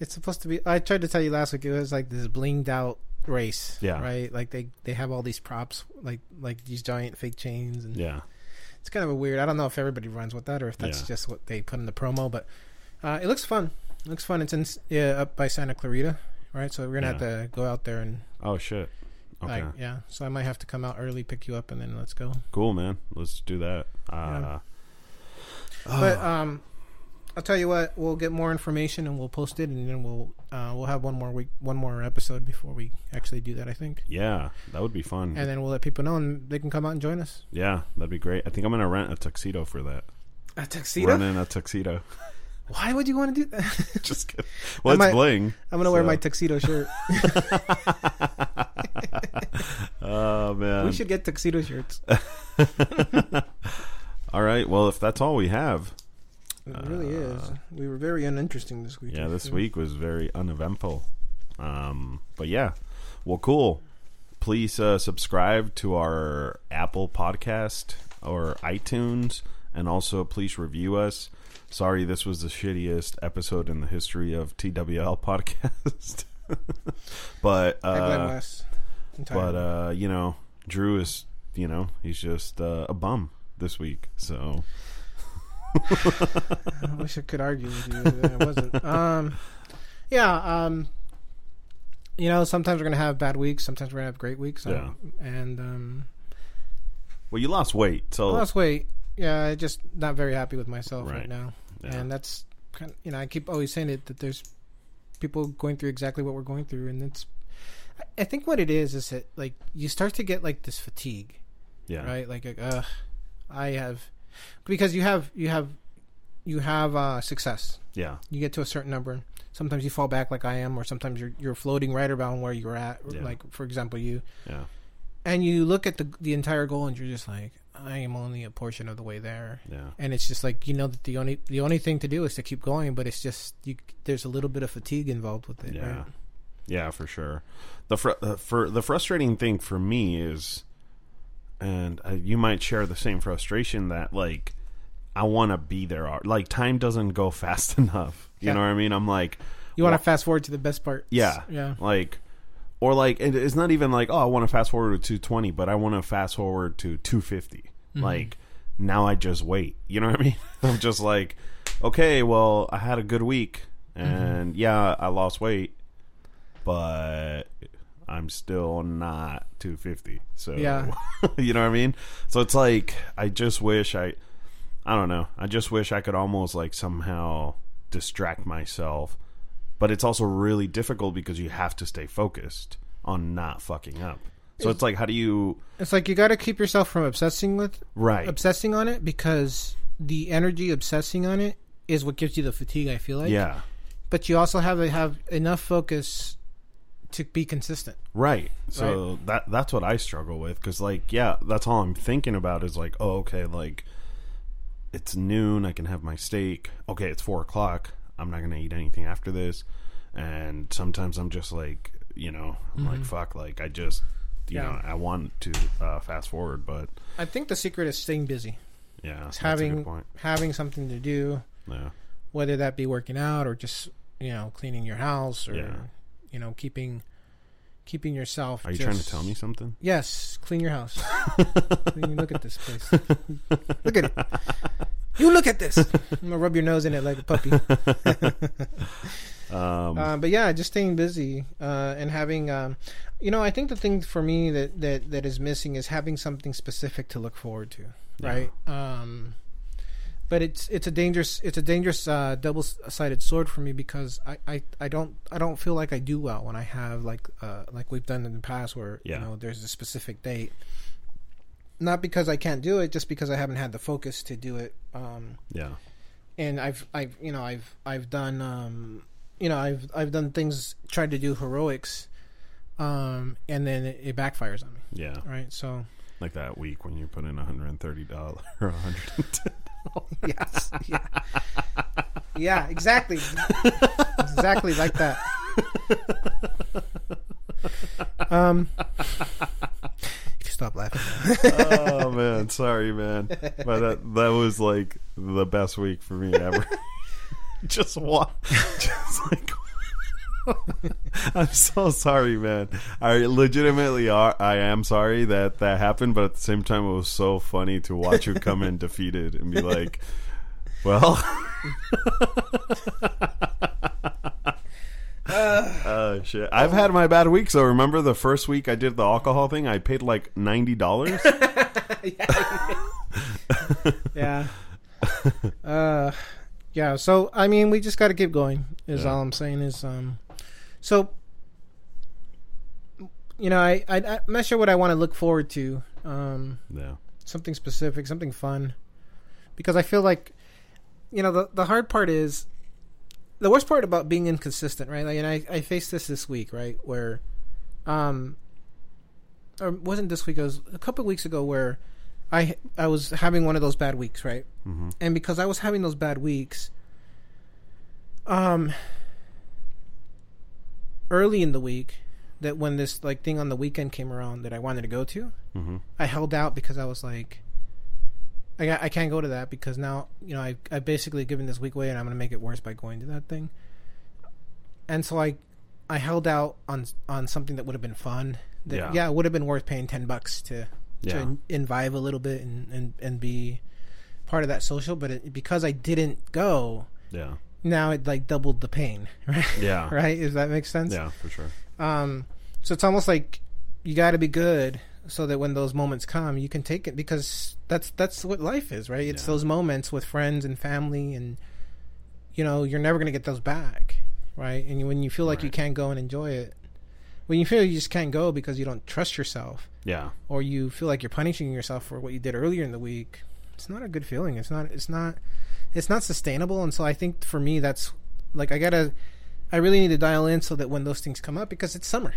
it's supposed to be. I tried to tell you last week it was like this blinged out race, Yeah. right? Like they they have all these props, like like these giant fake chains, and yeah. it's kind of a weird. I don't know if everybody runs with that or if that's Yeah. just what they put in the promo, but uh, it looks fun. It looks fun. It's in yeah, up by Santa Clarita, right? So we're gonna have to go out there and Oh shit. Okay. like, yeah. So I might have to come out early, pick you up, and then let's go. Cool, man. Let's do that. Uh, But <sighs> um, I'll tell you what. We'll get more information and we'll post it, and then we'll uh, we'll have one more week, one more episode before we actually do that. I think, yeah, that would be fun. and then we'll let people know, and they can come out and join us. yeah, that'd be great. I think I'm gonna rent a tuxedo for that. A tuxedo? Run in a tuxedo. <laughs> Why would you want to do that? <laughs> Just kidding. Well, it's might- bling. I'm gonna wear my tuxedo shirt. <laughs> we should get tuxedo shirts. <laughs> <laughs> all right. Well, if that's all we have, It really is. We were very uninteresting this week. Uh, yeah, this actually. week was very uneventful. Um, but yeah, well, cool. Please uh, subscribe to our Apple podcast or iTunes, and also please review us. Sorry, this was the shittiest episode in the history of TWL <laughs> podcast. but uh, but uh, you know, Drew is you know he's just uh, a bum this week. So <laughs> I wish I could argue with you. I wasn't. Um, yeah. Um, you know, sometimes we're gonna have bad weeks. Sometimes we're gonna have great weeks. Yeah. And um, well, you lost weight, so I lost weight. Yeah, I just not very happy with myself right, Right. now. yeah. And that's kind. Of, you know, I keep always saying it that there's people going through exactly what we're going through, and it's. I think what it is is that like you start to get like this fatigue, Yeah. right? Like, uh, I have because you have you have you have uh, success. Yeah. You get to a certain number. Sometimes you fall back like I am, or sometimes you're you're floating right around where you're at. Yeah. Like for example, you Yeah. and you look at the the entire goal, and you're just like, I am only a portion of the way there. Yeah. And it's just like you know that the only the only thing to do is to keep going, but it's just you. There's a little bit of fatigue involved with it. Yeah. Right? Yeah, for sure. The fr- uh, for the frustrating thing for me is, and uh, you might share the same frustration that like I want to be there. Like time doesn't go <laughs> fast enough. You Yeah. know what I mean? I'm like, You want Well- to fast forward to the best part. yeah, Yeah. like. Or like it, it's not even like oh I want to fast forward to 220, but I want to fast forward to 250. Mm-hmm. Like now I just wait. You know what I mean? <laughs> I'm just like, okay, well I had a good week, Mm-hmm. and yeah I lost weight, but I'm still not 250. So Yeah. <laughs> you know what I mean? So it's like I just wish I I don't know. I just wish I could almost like somehow distract myself. But it's also really difficult because you have to stay focused on not fucking up. So it's like how do you It's like you got to keep yourself from obsessing with right. obsessing on it because the energy obsessing on it is what gives you the fatigue. I feel like. yeah. But you also have to have enough focus to be consistent. Right. So that that's what I struggle with cuz like yeah, that's all I'm thinking about is like, oh okay, like it's noon, I can have my steak. Okay, it's 4 o'clock. I'm not going to eat anything after this. And sometimes I'm just like, you know, I'm like fuck like I just you Yeah. know, I want to uh, fast forward, but I think the secret is staying busy. yeah, It's that's a good having having something to do, Yeah. whether that be working out or just you know cleaning your house or Yeah. You know keeping keeping yourself. Are you trying to tell me something? Yes, clean your house. <laughs> Clean- look at this place. Look at it. You look at this. I'm gonna rub your nose in it like a puppy. <laughs> Um, Uh, but yeah, just staying busy uh, and having, um, you know, I think the thing for me that, that that is missing is having something specific to look forward to, Yeah. right? Um, but it's it's a dangerous it's a dangerous uh, double sided sword for me because I, I, I don't I don't feel like I do well when I have like uh, like we've done in the past where Yeah. you know there's a specific date. Not because I can't do it, just because I haven't had the focus to do it. Um, yeah. and I've I've you know I've I've done um you know I've I've done things tried to do heroics um and then it, it backfires on me Yeah. right so Like that week when you put in $130 or 110 <laughs> yes yeah yeah exactly exactly like that um if you stop laughing oh man, sorry man, but that that was like the best week for me ever. <laughs> just what? <laughs> Just like. <laughs> I'm so sorry, man. I legitimately are. I am sorry that that happened, but at the same time, it was so funny to watch you come in <laughs> defeated and be like, "Well, oh <laughs> shit." I've had my bad week. So remember the first week I did the alcohol thing? I paid like ninety dollars. yeah uh yeah so i mean we just got to keep going is Yeah. all i'm saying is um so you know I, I i'm not sure what i want to look forward to um yeah, something specific something fun. Because i feel like you know the the hard part is the worst part about being inconsistent right? Like and i i faced this this week right? Where um or wasn't this week it was a couple weeks ago where i i was having one of those bad weeks right? Hmm and because I was having those bad weeks, um, early in the week, that when this like thing on the weekend came around that I wanted to go to, hmm I held out because I was like, I I can't go to that because now you know I I basically given this week away and I'm gonna make it worse by going to that thing, and so I I held out on on something that would have been fun. That, Yeah. yeah, it would have been worth paying ten bucks to yeah, to imbibe a little bit and, and, and be part of that social. But it, because I didn't go, yeah, now it like doubled the pain, <laughs> right? yeah, right? Does that make sense? yeah, for sure. Um, so it's almost like you got to be good so that when those moments come, you can take it because that's that's what life is, right? It's Yeah. those moments with friends and family, and you know you're never gonna get those back, right? And when you feel like you can't go and enjoy it, when you feel you just can't go because you don't trust yourself, Yeah. or you feel like you're punishing yourself for what you did earlier in the week, it's not a good feeling. It's not. It's not. It's not sustainable. And so I think for me, that's like I gotta. I really need to dial in so that when those things come up, because it's summer,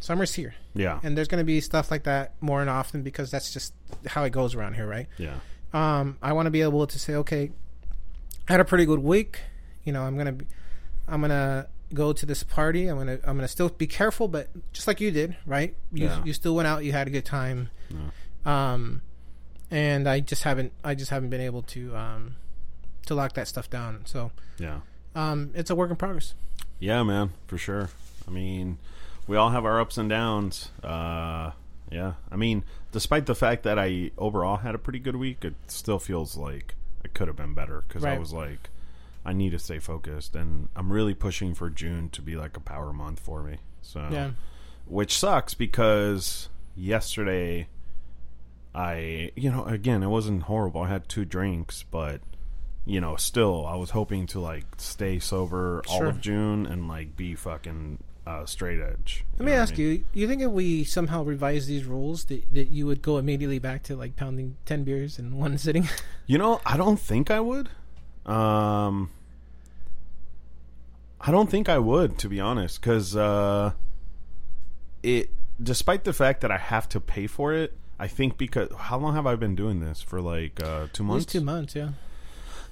summer's here, Yeah. and there's gonna be stuff like that more and often because that's just how it goes around here, right? Yeah. um, I want to be able to say, okay, I had a pretty good week. You know, I'm gonna, be, I'm gonna go to this party. I'm gonna, I'm gonna still be careful, but just like you did, right? You, Yeah. you still went out. You had a good time. Yeah. Um, and I just haven't, I just haven't been able to, um, to lock that stuff down. So, Yeah. um, it's a work in progress. Yeah, man, for sure. I mean, we all have our ups and downs. Uh, yeah. I mean, despite the fact that I overall had a pretty good week, it still feels like it could have been better because I was like, I need to stay focused, and I'm really pushing for June to be like a power month for me. So, Yeah. which sucks because yesterday I, you know, again, it wasn't horrible. I had two drinks, but you know, still, I was hoping to like stay sober all Sure. of June and like be fucking uh, straight edge. Let me ask you: You think if we somehow revise these rules, that, that you would go immediately back to like pounding ten beers in one <laughs> sitting? You know, I don't think I would. Um, I don't think I would, to be honest, because uh, it, despite the fact that I have to pay for it, I think because how long have I been doing this for? Like uh, two At months. least two months, yeah.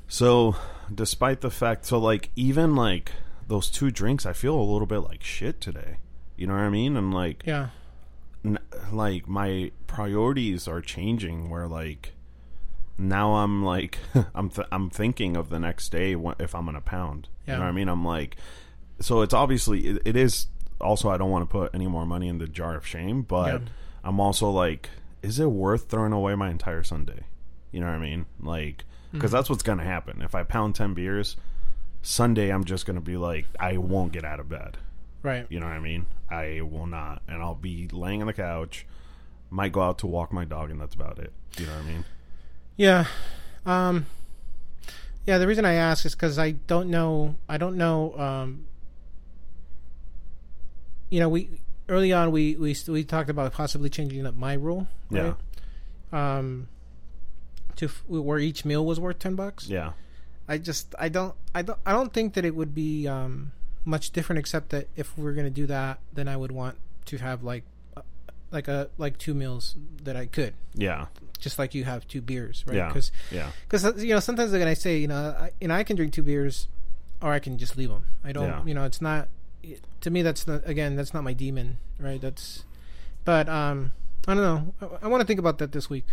So, despite the fact, so like even like those two drinks, I feel a little bit like shit today. You know what I mean? And like, Yeah. n- like my priorities are changing. Where like now I'm like <laughs> I'm th- I'm thinking of the next day wh- if I'm gonna pound. Yeah. You know what I mean? I'm like, so it's obviously it, it is. Also, I don't want to put any more money in the jar of shame, but Yeah. I'm also like, is it worth throwing away my entire Sunday? You know what I mean? Like, because Mm-hmm. that's what's gonna happen if I pound ten beers. Sunday, I'm just gonna be like, I won't get out of bed. Right. You know what I mean? I will not, and I'll be laying on the couch. Might go out to walk my dog, and that's about it. You know what I mean? Yeah. Um Yeah, the reason I ask is cuz I don't know I don't know um you know, we early on we we we talked about possibly changing up my rule, Yeah. Um to f- where each meal was worth 10 bucks. yeah, I just I don't I don't I don't think that it would be um much different except that if we're going to do that then I would want to have like uh, like a like two meals that I could. Yeah, just like you have two beers right? Yeah. because yeah, because you know sometimes they're gonna say you know I, you know I can drink two beers or I can just leave them I don't Yeah. you know it's not to me that's not again that's not my demon right? That's but um I don't know. I, I want to think about that this week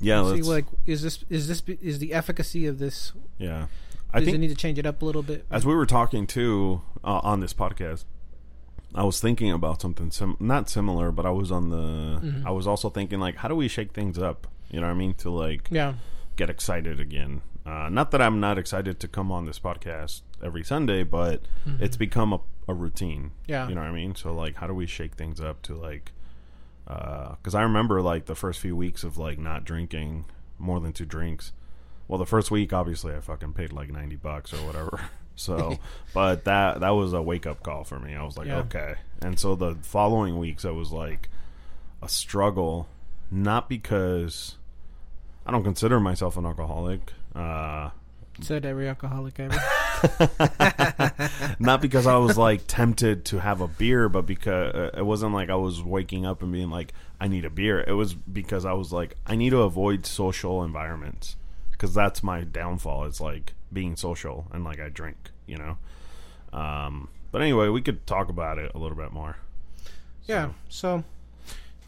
yeah. Let's, like is this is this is the efficacy of this yeah. I does think it need to change it up a little bit as we were talking too uh, on this podcast, I was thinking about something sim- not similar, but I was on the. Mm-hmm. I was also thinking like, how do we shake things up? You know what I mean? To like yeah get excited again. Uh, not that I'm not excited to come on this podcast every Sunday, but it's become a, a routine. Mm-hmm. Yeah. you know what I mean. So like, how do we shake things up to like? Because I remember like the first few weeks of like not drinking more than two drinks. Well, the first week, obviously, I fucking paid like ninety bucks or whatever. <laughs> So, <laughs> but that that was a wake up call for me. I was like, Yeah. okay. And so the following weeks, it was like a struggle, not because I don't consider myself an alcoholic. Uh, said every alcoholic ever <laughs> not because I was like tempted to have a beer, but because uh, it wasn't like I was waking up and being like, I need a beer. It was because I was like, I need to avoid social environments because that's my downfall. It's like being social and like I drink, you know. Um, but anyway, we could talk about it a little bit more. yeah so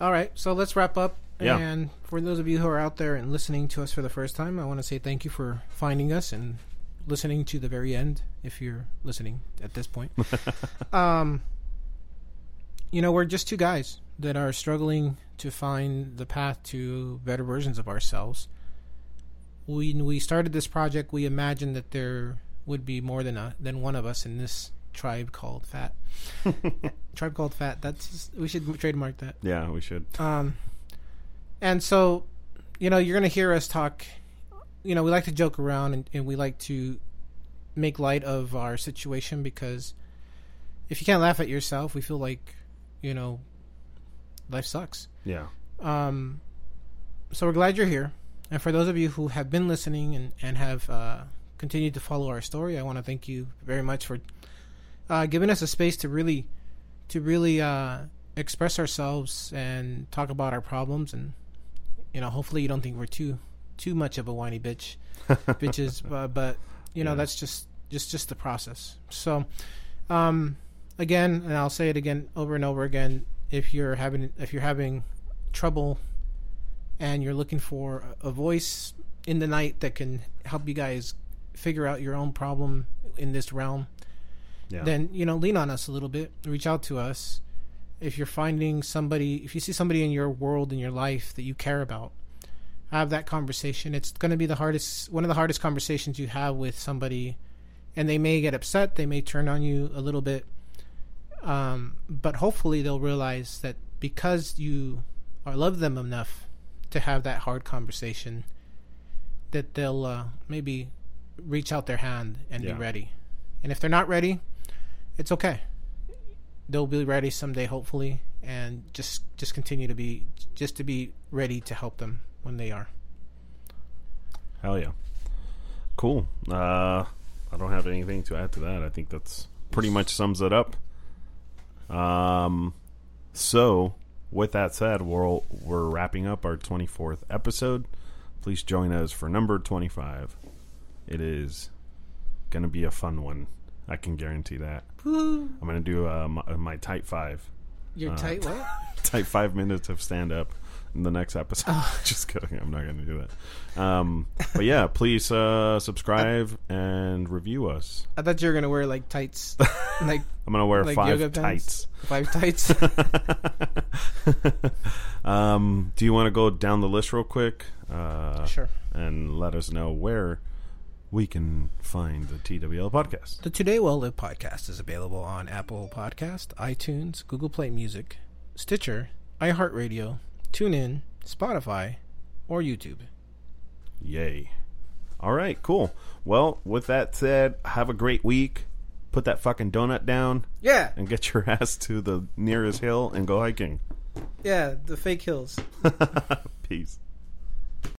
all right so let's wrap up Yeah. and for those of you who are out there and listening to us for the first time I want to say thank you for finding us and listening to the very end if you're listening at this point. <laughs> Um you know we're just two guys that are struggling to find the path to better versions of ourselves. When we started this project we imagined that there would be more than a than one of us in this tribe called fat. <laughs> Tribe called fat that's we should trademark that. Yeah, we should. um and so you know you're gonna hear us talk you know we like to joke around and, and we like to make light of our situation because if you can't laugh at yourself, we feel like you know life sucks. Yeah. Um, so we're glad you're here, and for those of you who have been listening and and have uh, continued to follow our story, I want to thank you very much for uh, giving us a space to really to really uh, express ourselves and talk about our problems and you know hopefully you don't think we're too too much of a whiny bitch <laughs> bitches uh, but you know Yeah. that's just just just the process so um again and I'll say it again over and over again if you're having if you're having trouble and you're looking for a a voice in the night that can help you guys figure out your own problem in this realm Yeah. then you know lean on us a little bit reach out to us if you're finding somebody if you see somebody in your world in your life that you care about have that conversation. It's going to be the hardest one of the hardest conversations you have with somebody and they may get upset they may turn on you a little bit um, but hopefully they'll realize that because you are love them enough to have that hard conversation that they'll uh, maybe reach out their hand and Yeah. be ready. And if they're not ready it's okay. They'll be ready someday hopefully and just just continue to be just to be ready to help them when they are Hell yeah. Cool. Uh, I don't have anything to add to that. I think that's pretty much sums it up. Um, so with that said, we're we're wrapping up our 24th episode. Please join us for number 25. It is gonna be a fun one. I can guarantee that. I'm gonna do uh, my, my type five. you're Uh, tight <laughs> what type five minutes of stand up the next episode. <laughs> Just kidding. I'm not going to do that. Um, but yeah, please uh, subscribe and review us. i thought you were gonna wear like tights <laughs> like I'm going to wear Like five pants? tights. five tights <laughs> um, do you want to go down the list real quick? Uh, sure And let us know where we can find the TWL podcast. The Today Well Live podcast is available on Apple Podcast, iTunes, Google Play Music, Stitcher, iHeartRadio, TuneIn, Spotify, or YouTube. Yay. All right, cool. Well, with that said, have a great week. Put that fucking donut down Yeah, and get your <laughs> ass to the nearest hill and go hiking. yeah, the fake hills. <laughs> Peace.